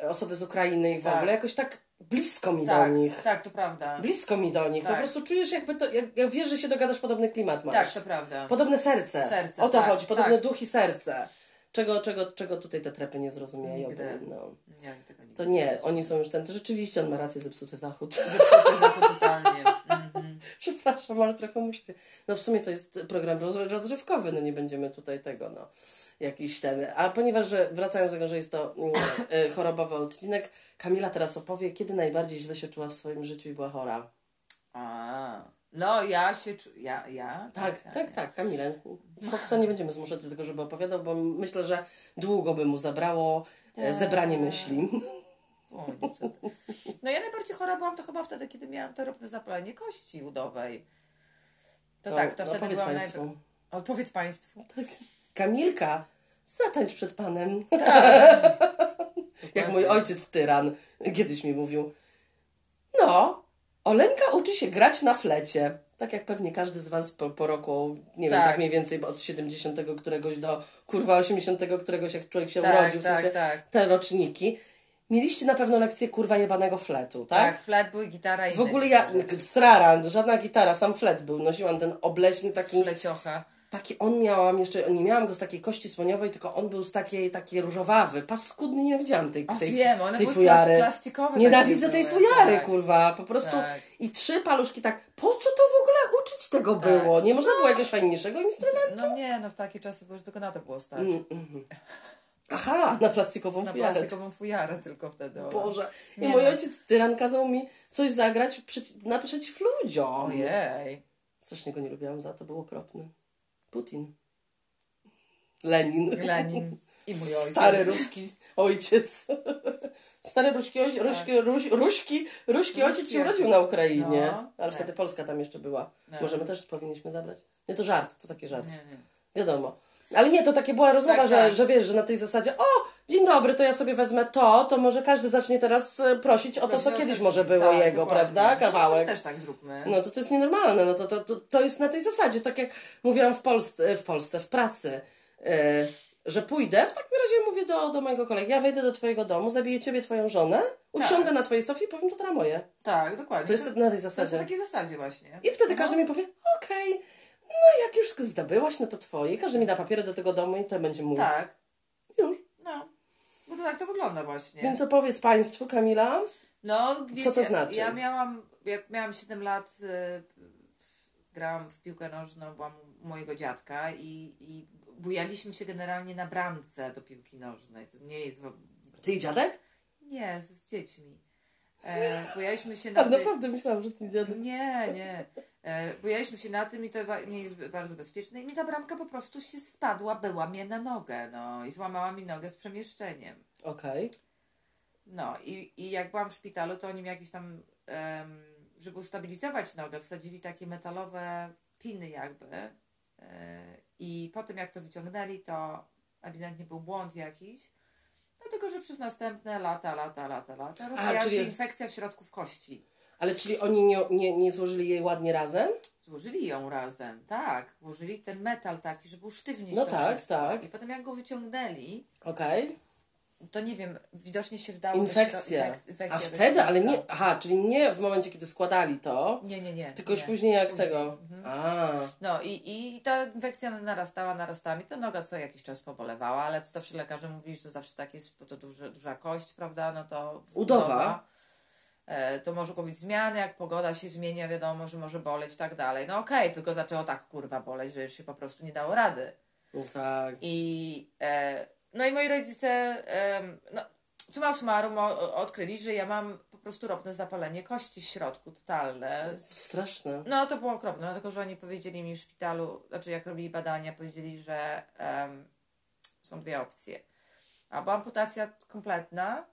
osoby z Ukrainy i w Tak. ogóle, jakoś tak blisko mi Tak, do nich. tak, to prawda. Blisko mi do nich. Po Tak. prostu czujesz jakby to, jak, wiesz, że się dogadasz, podobny klimat masz. Tak, to prawda. Podobne serce. Serce, o to tak, chodzi, podobny tak. duch i serce. Czego, czego, czego tutaj te trepy nie zrozumieją. Nigdy. No. Nie, To nie, oni są już ten, to rzeczywiście on ma rację, zepsuty zachód. Zepsuty zachód totalnie. Przepraszam, ale trochę muszę się... No w sumie to jest program roz, rozrywkowy, no nie będziemy tutaj tego, no, jakiś ten... A ponieważ, że wracając do tego, że jest to mm, e, chorobowy odcinek, Kamila teraz opowie, kiedy najbardziej źle się czuła w swoim życiu i była chora. A, no ja się czu... Ja, ja? Tak, tak, tak, Kamila. Foxa nie będziemy zmuszać do tego, żeby opowiadał, bo myślę, że długo by mu zabrało e, Tak. zebranie myśli. O. No ja najbardziej chora byłam to chyba wtedy, kiedy miałam to ropne zapalenie kości udowej. To, tak, to wtedy byłam Państwu. najbardziej... Odpowiedz Państwu. Kamilka, zatańcz przed Panem. Tak. Jak mój ojciec tyran kiedyś mi mówił. No, Olenka uczy się grać na flecie. Tak jak pewnie każdy z Was po, po roku, nie wiem, Tak. tak mniej więcej od 70 któregoś do kurwa 80 któregoś, jak człowiek się Tak, urodził, w tak, sensie tak. te roczniki. Mieliście na pewno lekcję kurwa jebanego fletu, tak? Tak, flat był gitara i W ogóle ja, srara, żadna gitara, sam flet był. Nosiłam ten obleśny taki Fleciocha. taki on miałam jeszcze, nie miałam go z takiej kości słoniowej, tylko on był z takiej, taki różowawy, paskudny, nie widziałam tej, A tej, wiem, one tej były fujary. plastikowe. Nienawidzę tej fujary, tak. kurwa, po prostu Tak. i trzy paluszki tak, po co to w ogóle uczyć tego było? Nie można było jakiegoś fajniejszego instrumentu? No nie, no w takie czasy było, że tylko na to było stać. Mm, mhm. Aha, na plastikową Na fujarę. plastikową fujarę tylko wtedy. Ola. Boże. I Nie mój no. ojciec tyran kazał mi coś zagrać przeci- naprzeciw ludziom. Ojej. Strasznie go nie lubiłam za to, był okropny. Putin. Lenin. Lenin i mój ojciec. Stary ruski ojciec. Stary ruski ojciec, Tak. ruski, ruś, ruśki, ruski ojciec się Ruski urodził na Ukrainie. No, ale tak. wtedy Polska tam jeszcze była. No. Może my też powinniśmy zabrać? Nie, to żart, to taki żart. Nie, nie. Wiadomo. Ale nie, to takie była rozmowa, Tak, że, tak. że wiesz, że na tej zasadzie, o, dzień dobry, to ja sobie wezmę to, to może każdy zacznie teraz e, prosić o to, co kiedyś może było tak, jego, dokładnie. prawda? No, Kawałek. też tak zróbmy. No to to jest nienormalne, no to, to, to, to jest na tej zasadzie, tak jak mówiłam w Polsce, w, Polsce, w pracy, e, że pójdę, w takim razie mówię do, do mojego kolegi, ja wejdę do twojego domu, zabiję ciebie, twoją żonę, usiądę na twojej sofie i powiem, to teraz moje. Tak, dokładnie. To jest na tej to jest zasadzie. na takiej zasadzie właśnie. I wtedy No. każdy mi powie, okej, no jak już zdobyłaś, no to twoje. Każdy mi da papiery do tego domu i to będzie mój. Tak, Już. no. Bo to tak to wygląda właśnie. Więc opowiedz Państwu, Kamila, No, wiecie, to znaczy? Ja miałam, jak miałam 7 lat, y, grałam w piłkę nożną, byłam u mojego dziadka i, i bujaliśmy się generalnie na bramce do piłki nożnej. To nie jest... ty i dziadek? Nie, z, z dziećmi. E, się A na tej... naprawdę myślałam, że ty dziadek. Nie, nie. E, się na tym i to nie jest bardzo bezpieczne. I mi ta bramka po prostu się spadła, była mnie na nogę, no i złamała mi nogę z przemieszczeniem. Okej. No i, i jak byłam w szpitalu, to oni mi jakieś tam, em, żeby ustabilizować nogę, wsadzili takie metalowe piny jakby. E, I potem jak to wyciągnęli, to ewidentnie był błąd jakiś. Dlatego, że przez następne lata, lata, lata, lata rozwijała czyli- się infekcja w środku w kości. Ale czyli oni nie, nie, nie złożyli jej ładnie razem? Złożyli ją razem, tak. Włożyli ten metal taki, żeby usztywnić No to tak, wszystko. tak. I potem jak go wyciągnęli, Okej. To nie wiem, widocznie się wdało... Infekcja. A wtedy, ale nie. Aha, czyli nie w momencie, kiedy składali to, Nie, nie, nie. tylko już nie. później jak Później. tego. Mhm. A. No i, i ta infekcja narastała, narastała mi. Ta noga co jakiś czas pobolewała, ale to zawsze lekarze mówili, że to zawsze tak jest, bo to duże, duża kość, prawda? No to Udowa. E, to może być zmiany, jak pogoda się zmienia, wiadomo, że może boleć, tak dalej. No okej, tylko zaczęło tak kurwa boleć, że już się po prostu nie dało rady. No tak. I e, no i moi rodzice, no summa summarum odkryli, że ja mam po prostu ropne zapalenie kości w środku, totalne. Straszne. No to było okropne, dlatego że oni powiedzieli mi w szpitalu, znaczy jak robili badania, powiedzieli, że em, są dwie opcje. Albo amputacja kompletna,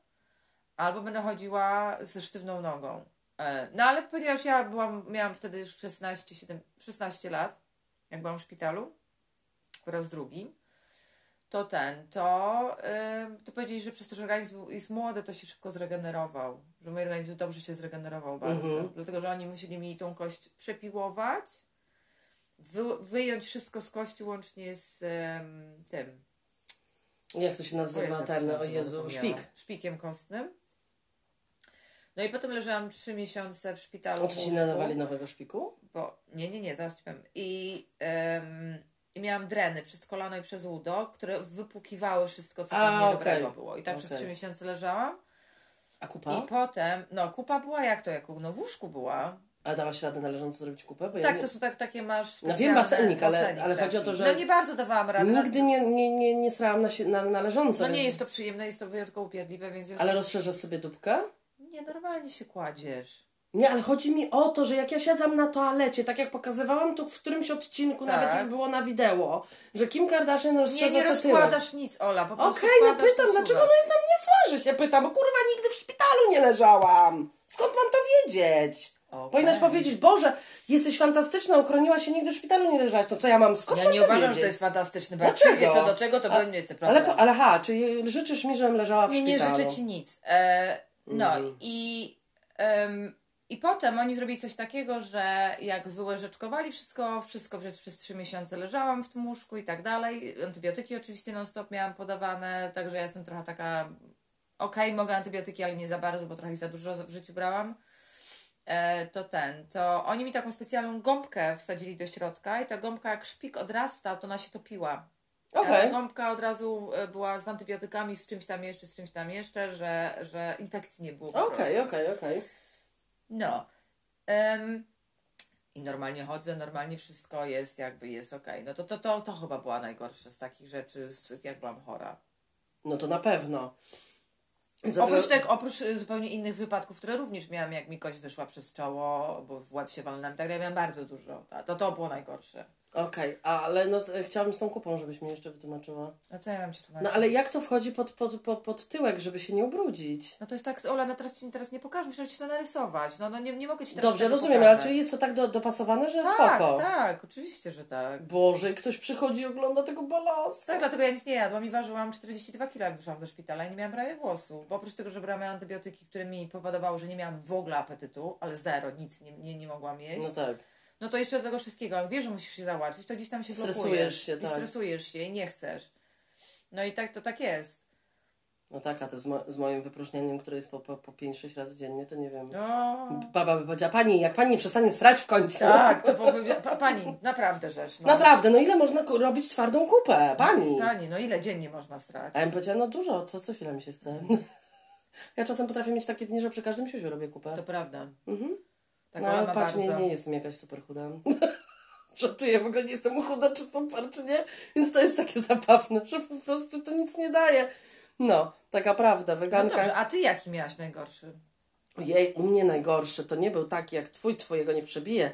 albo będę chodziła ze sztywną nogą. E, No ale ponieważ ja byłam, miałam wtedy już 16, 7, 16 lat, jak byłam w szpitalu, po raz drugi, to ten, to, ym, to powiedzieli, że przez to, że organizm jest młody, to się szybko zregenerował. Że mój organizm dobrze się zregenerował bardzo. Mhm. Dlatego, że oni musieli mi tą kość przepiłować, wy, wyjąć wszystko z kości łącznie z ym, tym. Jak to się O nazywa Jezu, jak ten, o Jezu, szpik. Szpikiem kostnym. No i potem leżałam trzy miesiące w szpitalu. O ci nadawali nowego szpiku? Bo nie, nie, nie, zaraz ci powiem. I, em, I miałam dreny przez kolano i przez udo, które wypłukiwały wszystko, co A, tam okej. niedobrego było. I tak przez Okej. trzy miesiące leżałam. A kupa? I potem, no kupa była jak to, jak no w łóżku była. A dałaś radę należąco zrobić kupę? Bo ja tak, nie- to są tak, takie masz No wiem, basenik, ale- basenik ale chodzi o to, że No nie bardzo dawałam rady. Nigdy nie, nie, nie, nie srałam na, na należąco. No nie jest to przyjemne, jest to wyjątkowo upierdliwe, więc... Ale rozszerzasz sobie dupkę? Nie, normalnie się kładziesz. Nie, ale chodzi mi o to, że jak ja siadam na toalecie, tak jak pokazywałam tu w którymś odcinku, Tak. nawet już było na wideo, że Kim Kardashian Nie, rozszerza nie tyłek. rozkładasz nic, Ola, po prostu Okej, no wkładasz pytam, to dlaczego ona jest na mnie zła, że się pytam, bo kurwa nigdy w szpitalu nie leżałam. Skąd mam to wiedzieć? Okej. Powinnaś powiedzieć, Boże, jesteś fantastyczna, uchroniłaś się, nigdy w szpitalu nie leżałaś. To co ja mam, skąd Ja mam nie to uważam, wiedzieć? że to jest fantastyczne, bo Dlaczego? co do czego, to A- będzie ty Ale, prawda. po- ale ha, czy życzysz mi, żebym leżała w Nie, nie szpitalu? życzę ci nic. E, no Mhm. i, em, i potem oni zrobili coś takiego, że jak wyłyżeczkowali wszystko, wszystko przez, przez trzy miesiące leżałam w tym łóżku i tak dalej. Antybiotyki oczywiście non stop miałam podawane, także ja jestem trochę taka okej, mogę antybiotyki, ale nie za bardzo, bo trochę ich za dużo w życiu brałam. e, to ten, to oni mi taką specjalną gąbkę wsadzili do środka i ta gąbka jak szpik odrastał, to ona się topiła. E, Gąbka od razu e, była z antybiotykami, z czymś tam jeszcze, z czymś tam jeszcze, że, że infekcji nie było. Okej, okej, okej. No. Em, I normalnie chodzę, normalnie wszystko jest jakby jest okej. No to, to, to, to chyba była najgorsza z takich rzeczy, z, jak byłam chora. No to na pewno. Oprócz tego, oprócz y, zupełnie innych wypadków, które również miałam, jak mi kość wyszła przez czoło, bo w łeb się walnęłam, tak ja miałam bardzo dużo. To, to było najgorsze. Okej, ale no e, chciałabym z tą kupą, żebyś mi jeszcze wytłumaczyła. No co ja mam ci tłumaczyć? No ale jak to wchodzi pod, pod, pod, pod tyłek, żeby się nie ubrudzić? No to jest tak, Ola, no teraz ci teraz nie pokażę, muszę ci to narysować. No, no nie, nie mogę ci teraz Dobrze, rozumiem, pokazać. ale czyli jest to tak do, dopasowane, że Tak, spoko. tak, oczywiście, że tak. Boże, ktoś przychodzi i ogląda tego balasa. Tak, dlatego ja nic nie jadłam i ważyłam 42 kg, jak wyszłam do szpitala i nie miałam prawie włosów. Bo oprócz tego, że brałam antybiotyki, które mi powodowały, że nie miałam w ogóle apetytu, ale zero, nic nie, nie, nie mogłam jeść. No tak. No to jeszcze do tego wszystkiego, jak wiesz, że musisz się załatwić, to gdzieś tam się Stresujesz blokujesz. się, I tak. stresujesz się i nie chcesz. No i tak to tak jest. No tak, a to z, mo- z moim wypróżnieniem, które jest po, po, po 5-6 razy dziennie, to nie wiem. No. Baba by powiedziała, pani, jak pani nie przestanie srać w końcu. Tak, to pa, pani, naprawdę rzecz. No. Naprawdę, no ile można robić twardą kupę? Pani. Pani, no ile dziennie można strać? A ja bym powiedziała, no dużo, co, co chwilę mi się chce. Ja czasem potrafię mieć takie dni, że przy każdym siusiu robię kupę. To prawda. Mhm. Tak no ale patrz, bardzo. nie, nie jestem jakaś super chuda. Żartuję, w ogóle nie jestem chuda czy super, czy nie. Więc to jest takie zabawne, że po prostu to nic nie daje. No, taka prawda, No weganka. dobrze, a ty jaki miałaś najgorszy? Jej, u mnie najgorszy to nie był taki jak twój, twojego nie przebije,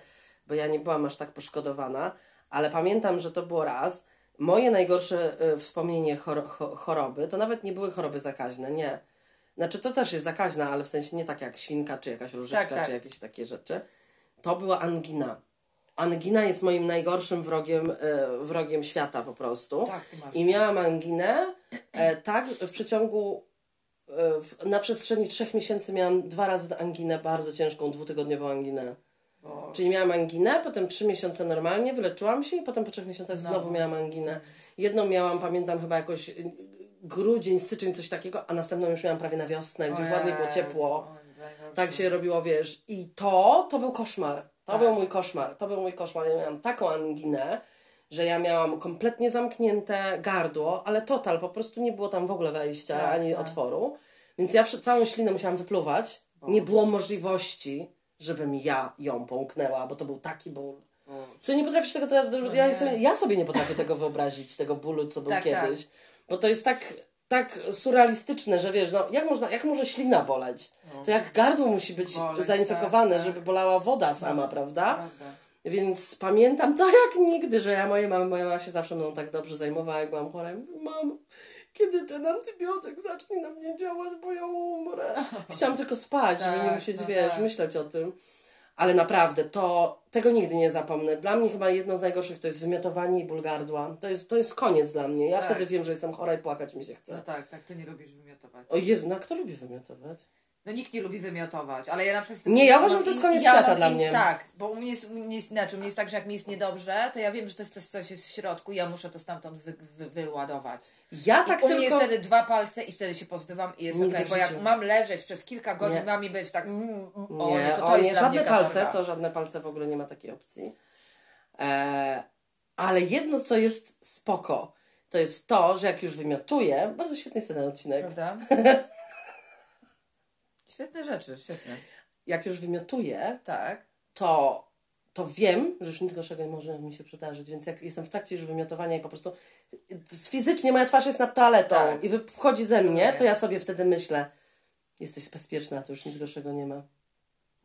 bo ja nie byłam aż tak poszkodowana, ale pamiętam, że to było raz. Moje najgorsze y, wspomnienie chor- cho- choroby to nawet nie były choroby zakaźne, nie. Znaczy to też jest zakaźna, ale w sensie nie tak jak świnka, czy jakaś różyczka, Tak, tak. czy jakieś takie rzeczy. To była angina. Angina jest moim najgorszym wrogiem, y, wrogiem świata po prostu. Tak. I miałam anginę, e, tak, w przeciągu, e, na przestrzeni trzech miesięcy miałam dwa razy anginę, bardzo ciężką, dwutygodniową anginę. Bo... Czyli miałam anginę, potem trzy miesiące normalnie, wyleczyłam się i potem po trzech miesiącach Znowu. znowu miałam anginę. Jedną miałam, pamiętam chyba jakoś grudzień, styczeń, coś takiego, a następną już miałam prawie na wiosnę, gdzie już ładnie było ciepło. Tak się robiło, wiesz. I to, to był koszmar. To Tak. był mój koszmar. To był mój koszmar. Ja miałam taką anginę, że ja miałam kompletnie zamknięte gardło, ale total, po prostu nie było tam w ogóle wejścia Tak, ani tak. otworu. Więc ja całą ślinę musiałam wypluwać. Nie było możliwości, żebym ja ją połknęła, bo to był taki ból. Co nie potrafisz tego teraz. ja, ja sobie nie potrafię tego wyobrazić, tego bólu, co był Tak, kiedyś. Bo to jest tak, tak surrealistyczne, że wiesz, no jak, można, jak może ślina boleć? To jak gardło musi być Boleć, zainfekowane, tak, tak. żeby bolała woda sama, prawda? Prawda. Więc pamiętam to jak nigdy, że ja moje mamy, moja mama się zawsze mną tak dobrze zajmowała, jak byłam chora. Mamo, kiedy ten antybiotyk zacznie na mnie działać, bo ja umrę. Chciałam tylko spać, żeby nie Tak, musieć, no wiesz, tak. myśleć o tym. Ale naprawdę, to tego nigdy nie zapomnę. Dla mnie chyba jedno z najgorszych to jest wymiotowanie i ból gardła. To jest, to jest koniec dla mnie. Ja Tak. wtedy wiem, że jestem chora i płakać mi się No chce. tak, tak, ty nie lubisz wymiotować. O Jezu, no a kto lubi wymiotować? No nikt nie lubi wymiotować, ale ja na przykład... Nie, ja uważam, że to jest koniec ja świata dla mnie. Tak, bo u mnie jest, u mnie jest inaczej, u mnie jest tak, że jak mi jest niedobrze, to ja wiem, że to jest coś, coś jest w środku i ja muszę to stamtąd wy, wy, wyładować. Ja I tak u mnie jest tylko... wtedy dwa palce i wtedy się pozbywam i jest okej, w bo jak mam leżeć przez kilka godzin, Nie. mam mi być tak... Mm, mm, o Nie, nie, to, to o jest nie, żadne palce, to żadne palce w ogóle nie ma takiej opcji. E, ale jedno, co jest spoko, to jest to, że jak już wymiotuję, bardzo świetny jest ten odcinek, Prawda? Świetne rzeczy, świetne. jak już wymiotuję, Tak. to, to wiem, że już nic gorszego nie może mi się przydarzyć, więc jak jestem w trakcie już wymiotowania i po prostu fizycznie moja twarz jest nad toaletą Tak. i wy- wchodzi ze mnie, to ja sobie wtedy myślę, jesteś bezpieczna, to już nic gorszego nie ma.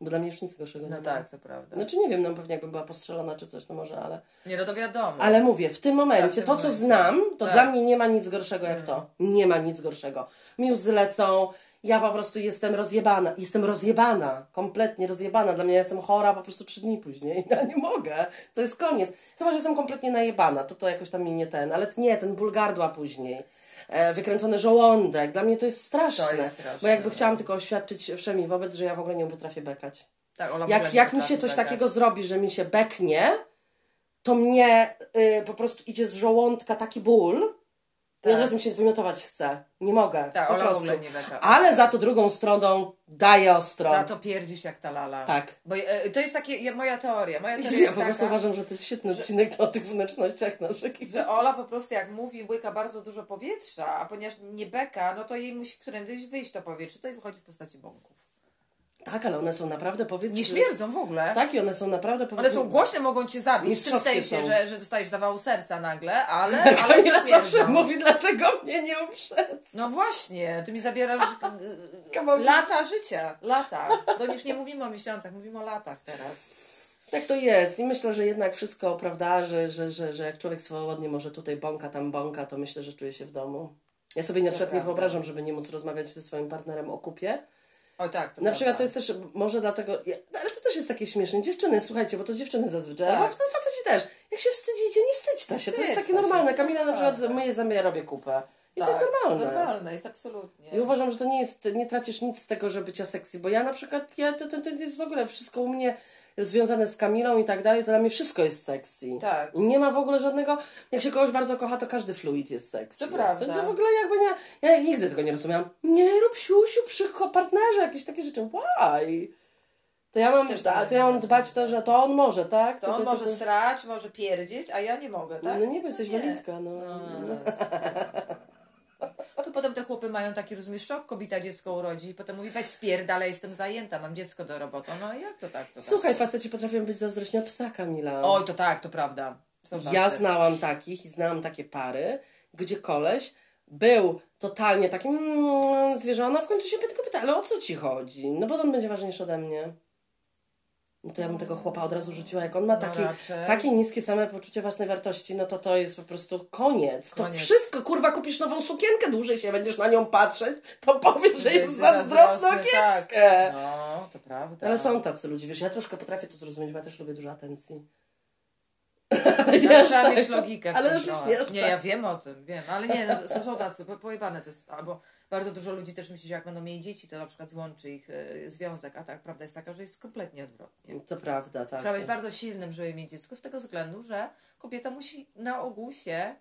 Bo dla mnie już nic gorszego nie No ma. tak, to prawda. Znaczy nie wiem, no pewnie jakbym była postrzelona czy coś, no może, ale... Nie, no to wiadomo. Ale mówię, w tym momencie, Tak, w tym to co momencie. znam, to Tak. dla mnie nie ma nic gorszego jak to. Nie ma nic gorszego. Mi łzy lecą, ja po prostu jestem rozjebana. Jestem rozjebana, kompletnie rozjebana. Dla mnie jestem chora po prostu trzy dni później. Ja nie mogę. To jest koniec. Chyba, że jestem kompletnie najebana, to to jakoś tam mi nie ten. Ale nie, ten ból gardła później. E, wykręcony żołądek. Dla mnie to jest straszne. To jest straszne, Bo jakby no. chciałam tylko oświadczyć wszemi wobec, że ja w ogóle nie potrafię bekać. tak, Ola Jak, jak mi się coś bekać. takiego zrobi, że mi się beknie, to mnie y, po prostu idzie z żołądka taki ból Ja teraz mi się wymiotować chcę. Nie mogę. Tak, po Ola prostu. nie. Ale za to drugą stroną daje ostro. Za to pierdzisz jak ta lala. Tak. Bo e, to jest takie, ja- moja teoria. Moja teoria Ja jest po prostu taka, uważam, że to jest świetny odcinek o tych wnętrznościach naszych. że Ola po prostu jak mówi, łyka bardzo dużo powietrza, a ponieważ nie beka, no to jej musi którędyś wyjść to powietrze, to i wychodzi w postaci bąków. Tak, ale one są naprawdę powiedz... Nie śmierdzą w ogóle. Tak, i one są naprawdę powiedz... One są głośne, mogą cię zabić. W tym sensie, że, że dostajesz zawału serca nagle, ale, ale nie Kamila śmierdzą. zawsze mówi, dlaczego mnie nie uprzedz. No właśnie, ty mi zabierasz lata życia. Lata. To już nie mówimy o miesiącach, mówimy o latach teraz. Tak to jest i myślę, że jednak wszystko, prawda, że, że, że, że jak człowiek swobodnie może tutaj bąka, tam bąka, to myślę, że czuje się w domu. Ja sobie na przykład nie wyobrażam, żeby nie móc rozmawiać ze swoim partnerem o kupie. O tak, to Na przykład to prawda. jest też, może dlatego, no, ale to też jest takie śmieszne. Dziewczyny, słuchajcie, bo to dziewczyny zazwyczaj, Tak. ale no, faceci też. Jak się wstydzicie, nie wstydźcie się, to jest Wstydź takie się, normalne. to Kamila na przykład prawda. myje zęby, ja robię kupę. I to Tak, jest normalne. Normalne, jest absolutnie. I uważam, że to nie jest, nie tracisz nic z tego, że bycia sexy, bo ja na przykład, ja, to, to, to jest w ogóle wszystko u mnie związane z Kamilą i tak dalej, to dla mnie wszystko jest sexy. Tak. I nie ma w ogóle żadnego, jak się kogoś bardzo kocha, to każdy fluid jest sexy. To prawda. To, to w ogóle jakby nie, ja nigdy tego nie rozumiałam. Nie rób siusiu przy partnerze, jakieś takie rzeczy, why? To ja mam, Też tak to ja mam dbać to, że to on może, tak? To on może srać, może pierdzieć, a ja nie mogę, tak? No nie, bo jesteś nie. walitka, no. No, to potem te chłopy mają taki, rozumiesz, szok, kobieta dziecko urodzi i potem mówi, weź spierdala, jestem zajęta, mam dziecko do roboty. No jak to tak? To tak? Słuchaj, faceci potrafią być zazdrośni o psa, Kamila. Oj, to tak, to prawda. Ja znałam takich i znałam takie pary, gdzie koleś był totalnie takim mm, zwierzę, ona w końcu się tylko pyta, ale o co ci chodzi? No bo on będzie ważniejszy ode mnie. No to ja bym tego chłopa od razu rzuciła. Jak on ma No takie, raczej. takie niskie same poczucie własnej wartości, no to to jest po prostu koniec. To Koniec. wszystko, kurwa, kupisz nową sukienkę, dłużej się będziesz na nią patrzeć, to powiesz, że jest zazdrosna tak. kieckę. No, to prawda. Ale są tacy ludzie, wiesz, ja troszkę potrafię to zrozumieć, bo ja też lubię dużo atencji. No, Ja trzeba tak. mieć logikę. Ale trochę. nie Nie, tak. ja wiem o tym, wiem. Ale nie, no, są, są tacy, po- pojebane to jest. Albo bardzo dużo ludzi też myśli, że jak będą mieli dzieci, to na przykład złączy ich e, związek, a tak prawda jest taka, że jest kompletnie odwrotnie. To prawda, tak. Trzeba być bardzo silnym, żeby mieć dziecko, z tego względu, że kobieta musi na ogół się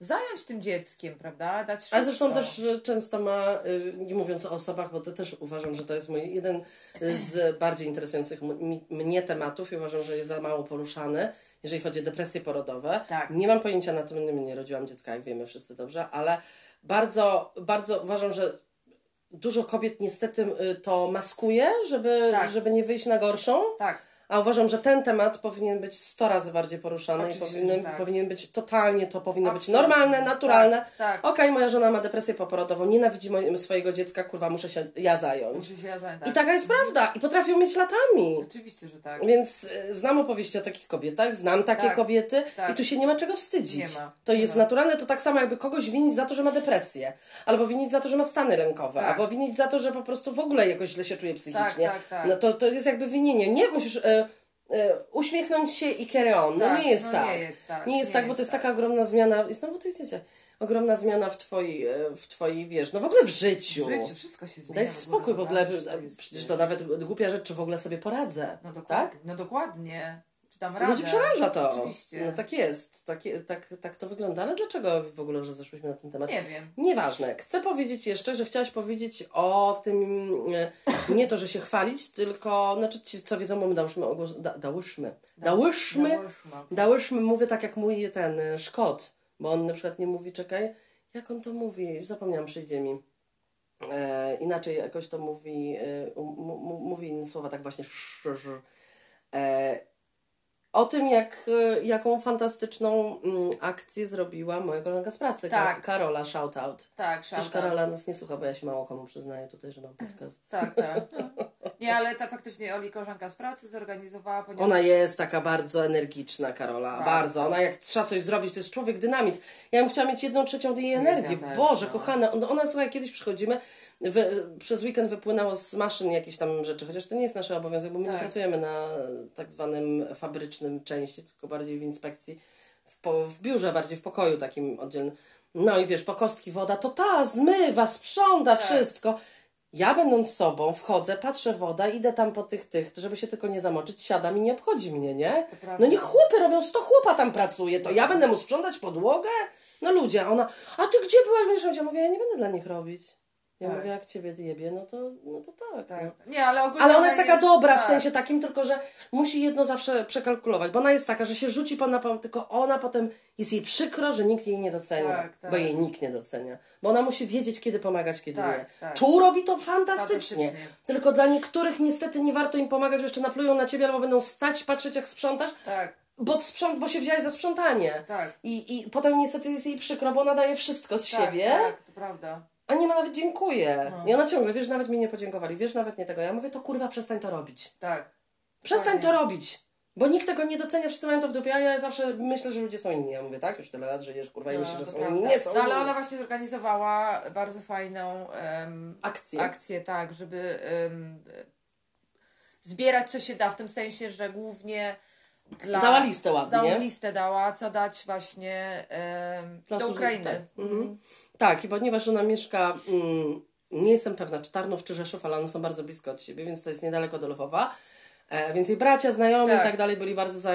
zająć tym dzieckiem, prawda? Dać wszystko. Ale zresztą też często ma, y, nie mówiąc o osobach, bo to też uważam, że to jest mój jeden z bardziej interesujących mnie tematów i uważam, że jest za mało poruszany, jeżeli chodzi o depresje porodowe. Tak. Nie mam pojęcia na tym, nie, nie rodziłam dziecka, jak wiemy wszyscy dobrze, ale bardzo, bardzo uważam, że dużo kobiet niestety y, to maskuje, żeby, Tak. żeby nie wyjść na gorszą. Tak. A uważam, że ten temat powinien być 100 razy bardziej poruszany i Oczywiście, powinien, że tak. powinien być totalnie, to powinno Absolutnie. być normalne, naturalne. Tak, tak. Okej, moja żona ma depresję poporodową, nienawidzi mojego, swojego dziecka, kurwa, muszę się ja zająć. Muszę się zająć. I taka jest prawda. I potrafią mieć latami. Oczywiście, że tak. Więc y, znam opowieści o takich kobietach, znam takie Tak, kobiety tak. i tu się nie ma czego wstydzić. Nie ma, to nie jest ma. naturalne, to tak samo jakby kogoś winić za to, że ma depresję, albo winić za to, że ma stany lękowe, Tak. albo winić za to, że po prostu w ogóle jakoś źle się czuje psychicznie. tak, tak. No to, to jest jakby winienie. Nie musisz y, uśmiechnąć się i carry on. No Tak, nie jest no tak. nie jest tak, Nie jest nie tak, bo jest to jest tak. taka ogromna zmiana. I znowu to widzicie, ogromna zmiana w twojej, e, w twojej, wiesz, no w ogóle w życiu. W życiu wszystko się zmienia. Daj w ogóle, spokój, w ogóle, naprawdę, to jest- przecież to nawet głupia rzecz, czy w ogóle sobie poradzę. No tak? dokładnie. No dokładnie. Czy tam radę. Ludzi przeraża to. Oczywiście. No tak jest, tak, tak, tak to wygląda. Ale dlaczego w ogóle, że zeszłyśmy na ten temat? Nie wiem. Nieważne. Chcę powiedzieć jeszcze, że chciałaś powiedzieć o tym, e, nie to, że się chwalić, tylko, znaczy ci, co wiedzą, bo my dałyśmy ogłos, da, dałyśmy, dałyśmy, Dałyśmy. dałyśmy, mówię tak jak mój ten e, Szkot, bo on na przykład nie mówi, czekaj, jak on to mówi, zapomniałam, przyjdzie mi. E, inaczej jakoś to mówi, e, m- m- mówi słowa tak właśnie sz, sz, e, o tym, jak, e, jaką fantastyczną mm, akcję zrobiła moja koleżanka z pracy, Tak. Ka- Karola, shout out. Tak, Też szansa. Karola nas nie słucha, bo ja się mało komu przyznaję tutaj, że mam podcast. Tak, tak. Nie, ale ta faktycznie Oli koleżanka z pracy zorganizowała, ponieważ... Ona jest taka bardzo energiczna, Karola. Bardzo. Bardzo. Ona jak trzeba coś zrobić, to jest człowiek dynamit. Ja bym chciała mieć jedną trzecią jej energii. też, Boże, no. kochana. Ona, słuchaj, kiedyś przychodzimy, wy, przez weekend wypłynęło z maszyn jakieś tam rzeczy, chociaż to nie jest nasz obowiązek, bo my nie Tak. pracujemy na tak zwanym fabrycznym części, tylko bardziej w inspekcji, w, po, w biurze, bardziej w pokoju takim oddzielnym. No i wiesz, po kostki woda, to ta zmywa, sprząta Tak. wszystko. Ja będąc sobą, wchodzę, patrzę woda, idę tam po tych tych, żeby się tylko nie zamoczyć, siadam i nie obchodzi mnie, nie? No niech chłopy robią, sto chłopa tam pracuje, to ja będę mu sprzątać podłogę? No ludzie, a ona, a ty gdzie byłaś? Ja mówię, ja nie będę dla nich robić. Ja Tak. mówię, jak ciebie jebie, no to, no to tak. Tak. No. Nie, ale ogólnie Ale ona jest taka dobra tak. w sensie takim, tylko że musi jedno zawsze przekalkulować, bo ona jest taka, że się rzuci napał, tylko ona potem jest jej przykro, że nikt jej nie docenia, Tak, tak. bo jej nikt nie docenia. Bo ona musi wiedzieć, kiedy pomagać, kiedy Tak, nie. tak. Tu robi to fantastycznie. Fantastycznie. Tylko dla niektórych niestety nie warto im pomagać, bo jeszcze naplują na ciebie albo będą stać, patrzeć jak sprzątasz, Tak, bo, sprząt, bo się wzięłaś za sprzątanie. tak. I, I potem niestety jest jej przykro, bo ona daje wszystko z Tak, siebie, tak, to prawda. A nie ma nawet dziękuję. No. I ona ciągle, wiesz, nawet mi nie podziękowali, wiesz, nawet nie tego. Ja mówię, to kurwa, przestań to robić. Tak. Przestań Dokładnie. to robić. Bo nikt tego nie docenia, wszyscy mają to w dupie, a ja zawsze myślę, że ludzie są inni. Ja mówię, tak, już tyle lat żyjesz, kurwa, i myślisz, że są prawda. inni. Nie są No ale ona właśnie zorganizowała bardzo fajną em, Akcję. akcję, tak, żeby em, zbierać co się da, w tym sensie, że głównie dla... Dała listę ładnie. Dała listę, dała, co dać właśnie Dla do Ukrainy. Tak. Mhm. tak, i ponieważ ona mieszka, mm, nie jestem pewna, czy Tarnów, czy Rzeszów, ale one są bardzo blisko od siebie, więc to jest niedaleko do Lwowa. E, więc jej bracia, znajomi Tak. i tak dalej byli bardzo za,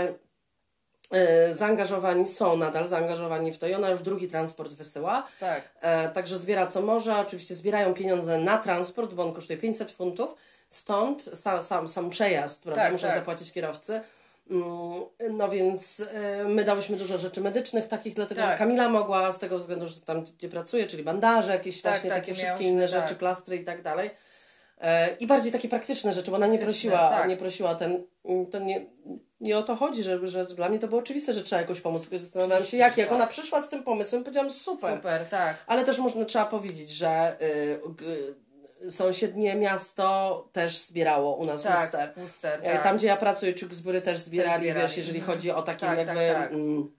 e, zaangażowani, są nadal zaangażowani w to i ona już drugi transport wysyła. Tak. E, także zbiera co może. Oczywiście zbierają pieniądze na transport, bo on kosztuje 500 funtów. Stąd sam, sam, sam przejazd, prawda? Tak, Muszę tak. zapłacić kierowcy. Mm, No więc e, my dałyśmy dużo rzeczy medycznych takich, dlatego że Tak. Kamila mogła z tego względu, że tam gdzie pracuje, czyli bandaże, jakieś Tak, właśnie tak, takie wszystkie inne tak. rzeczy, plastry i tak dalej. E, I bardziej takie praktyczne rzeczy, bo ona nie prosiła, tak. nie prosiła ten, to nie, nie o to chodzi, że, że dla mnie to było oczywiste, że trzeba jakoś pomóc. Zastanawiałam się jak, jak Tak. ona przyszła z tym pomysłem, powiedziałam super. Super, tak. Ale też można, trzeba powiedzieć, że y, sąsiednie miasto też zbierało u nas Tak, E, tak. Tam, gdzie ja pracuję, Czuksbury też zbierali, zbierali, wiesz, jeżeli mhm. chodzi o taki Tak, jakby tak, tak. Mm,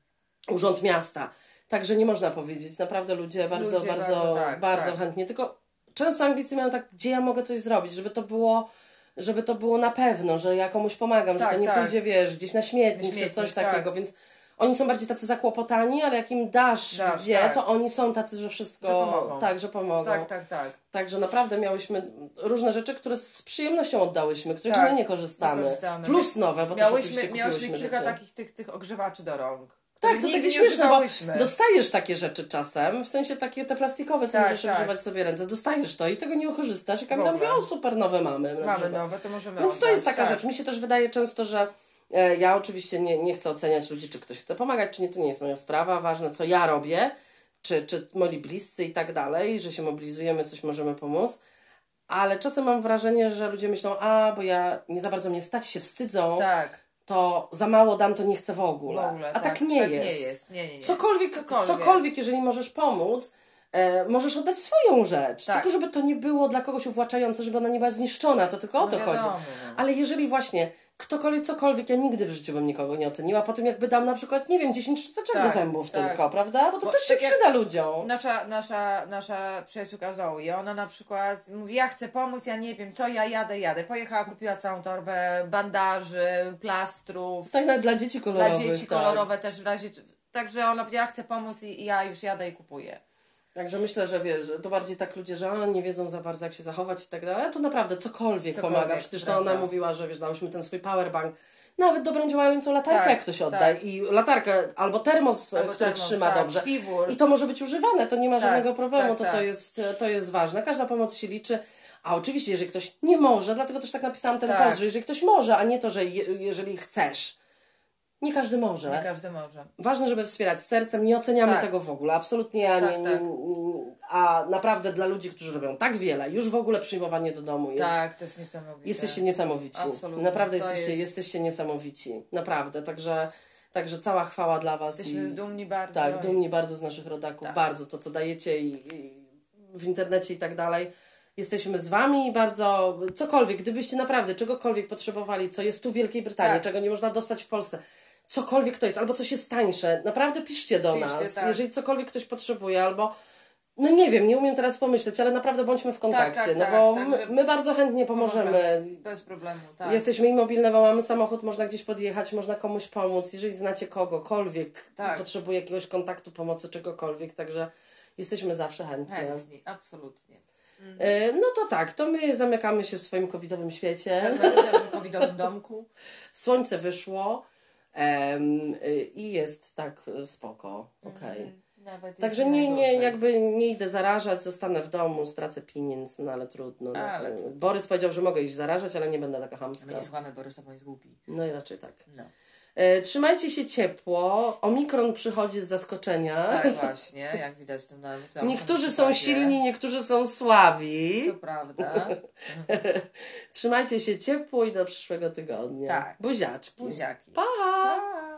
urząd miasta. Także nie można powiedzieć. Naprawdę ludzie bardzo, Ludzie bardzo, bardzo, bardzo, tak, tak. chętnie. Tylko często Anglicy mają tak, gdzie ja mogę coś zrobić, żeby to było żeby to było na pewno, że ja komuś pomagam, że Tak, to nie tak. pójdzie, wiesz, gdzieś na śmietnik, Na czy śmietnik, coś tak. takiego, więc oni są bardziej tacy zakłopotani, ale jak im dasz, Dasz, gdzie, tak. to oni są tacy, że wszystko, Że pomogą. tak, że pomogą. Tak, tak, tak. Także naprawdę miałyśmy różne rzeczy, które z przyjemnością oddałyśmy, których Tak, my nie korzystamy. nie korzystamy. Plus nowe, bo też Miałyśmy, oczywiście miałyśmy kilka rzeczy. takich tych, tych ogrzewaczy do rąk. Tak, to takie śmieszne, bo dostajesz takie rzeczy czasem, w sensie takie te plastikowe, co Tak, możesz tak. używać sobie ręce, dostajesz to i tego nie korzystasz i Kamila mówi, o super, nowe mamy. Mamy nowe, to możemy Więc to oddać, jest taka tak. rzecz. Mi się też wydaje często, że ja oczywiście nie, nie chcę oceniać ludzi, czy ktoś chce pomagać, czy nie, to nie jest moja sprawa. Ważne, co ja robię, czy, czy moi bliscy i tak dalej, że się mobilizujemy, coś możemy pomóc. Ale czasem mam wrażenie, że ludzie myślą, a bo ja nie za bardzo mnie stać, się wstydzą, Tak, to za mało dam, to nie chcę w ogóle. w ogóle. a tak, nie, tak jest. nie jest. Nie, nie, nie. Cokolwiek, Cokolwiek. cokolwiek. jeżeli możesz pomóc, e, możesz oddać swoją rzecz. Tak. Tylko żeby to nie było dla kogoś uwłaczające, żeby ona nie była zniszczona, to tylko o No to wiadomo, chodzi. no. Ale jeżeli właśnie ktokolwiek, cokolwiek, ja nigdy w życiu bym nikogo nie oceniła po tym, jakby dam na przykład, nie wiem, 10 sztuczek Tak, do zębów tak. tylko, prawda? Bo to Bo też się tak przyda ludziom. Nasza, nasza, nasza przyjaciółka Zoe, ona na przykład mówi, ja chcę pomóc, ja nie wiem co, ja jadę, jadę. Pojechała, kupiła całą torbę bandaży, plastrów, Tak nawet dla dzieci dla kolorowych. dzieci tak. kolorowe też w razie, także ona powiedziała, chcę pomóc i ja już jadę i kupuję. Także myślę, że wiesz, to bardziej tak ludzie, że nie wiedzą za bardzo, jak się zachować i tak dalej, ale to naprawdę cokolwiek, Cokolwiek, pomaga. Przecież to ona mówiła, że wiesz, dałyśmy ten swój powerbank. Nawet dobrą działającą latarkę, Tak, jak ktoś odda. tak. I latarkę, albo termos, Albo który termos, trzyma tak, dobrze. śpiwór. I to może być używane, to nie ma Tak, żadnego problemu, tak, to, tak. to, jest, to jest ważne. Każda pomoc się liczy. A oczywiście, jeżeli ktoś nie może, dlatego też tak napisałam ten Tak. post, że jeżeli ktoś może, a nie to, że je, jeżeli chcesz. Nie każdy może. Nie każdy może. Ważne, żeby wspierać sercem, nie oceniamy Tak. tego w ogóle, absolutnie Tak, nie, tak. nie- A naprawdę dla ludzi, którzy robią tak wiele, już w ogóle przyjmowanie do domu jest. Tak, to jest niesamowite. Jesteście niesamowici. Absolutnie, Naprawdę jesteście, jest- jesteście niesamowici. Naprawdę, także, także cała chwała dla Was. Jesteśmy i, dumni bardzo. tak, dumni bardzo z naszych rodaków, Tak. bardzo to, co dajecie i, i w internecie i tak dalej. Jesteśmy z Wami i bardzo, cokolwiek, gdybyście naprawdę czegokolwiek potrzebowali, co jest tu w Wielkiej Brytanii, Tak. czego nie można dostać w Polsce, cokolwiek to jest, albo coś jest tańsze, naprawdę piszcie do Piszcie, nas, tak. jeżeli cokolwiek ktoś potrzebuje, albo no nie wiem, nie umiem teraz pomyśleć, ale naprawdę bądźmy w kontakcie, tak, no tak, bo tak, my, my bardzo chętnie pomożemy. Bez problemu, tak. Jesteśmy i mobilne, bo mamy samochód, można gdzieś podjechać, można komuś pomóc. Jeżeli znacie kogokolwiek, Tak. potrzebuje jakiegoś kontaktu, pomocy, czegokolwiek, także jesteśmy zawsze chętni. Chętni, absolutnie. E, No to tak, to my zamykamy się w swoim covidowym świecie. Tak, naszym covidowym domku. Słońce wyszło y, i jest tak e, spoko, okej. Nawet Także nie, nie, najgorzej. jakby nie idę zarażać, zostanę w domu, stracę pieniądz, no ale trudno. No, Ale to- Borys powiedział, że mogę iść zarażać, ale nie będę taka My hamska. nie słuchamy Borysa, bo jest głupi. No i raczej tak. No. E, trzymajcie się ciepło. Omikron przychodzi z zaskoczenia. Tak właśnie, jak widać tam na tam Niektórzy są silni, niektórzy są słabi. To prawda. Trzymajcie się ciepło i do przyszłego tygodnia. Tak. Buziaczki. Buziaki. Pa! Pa!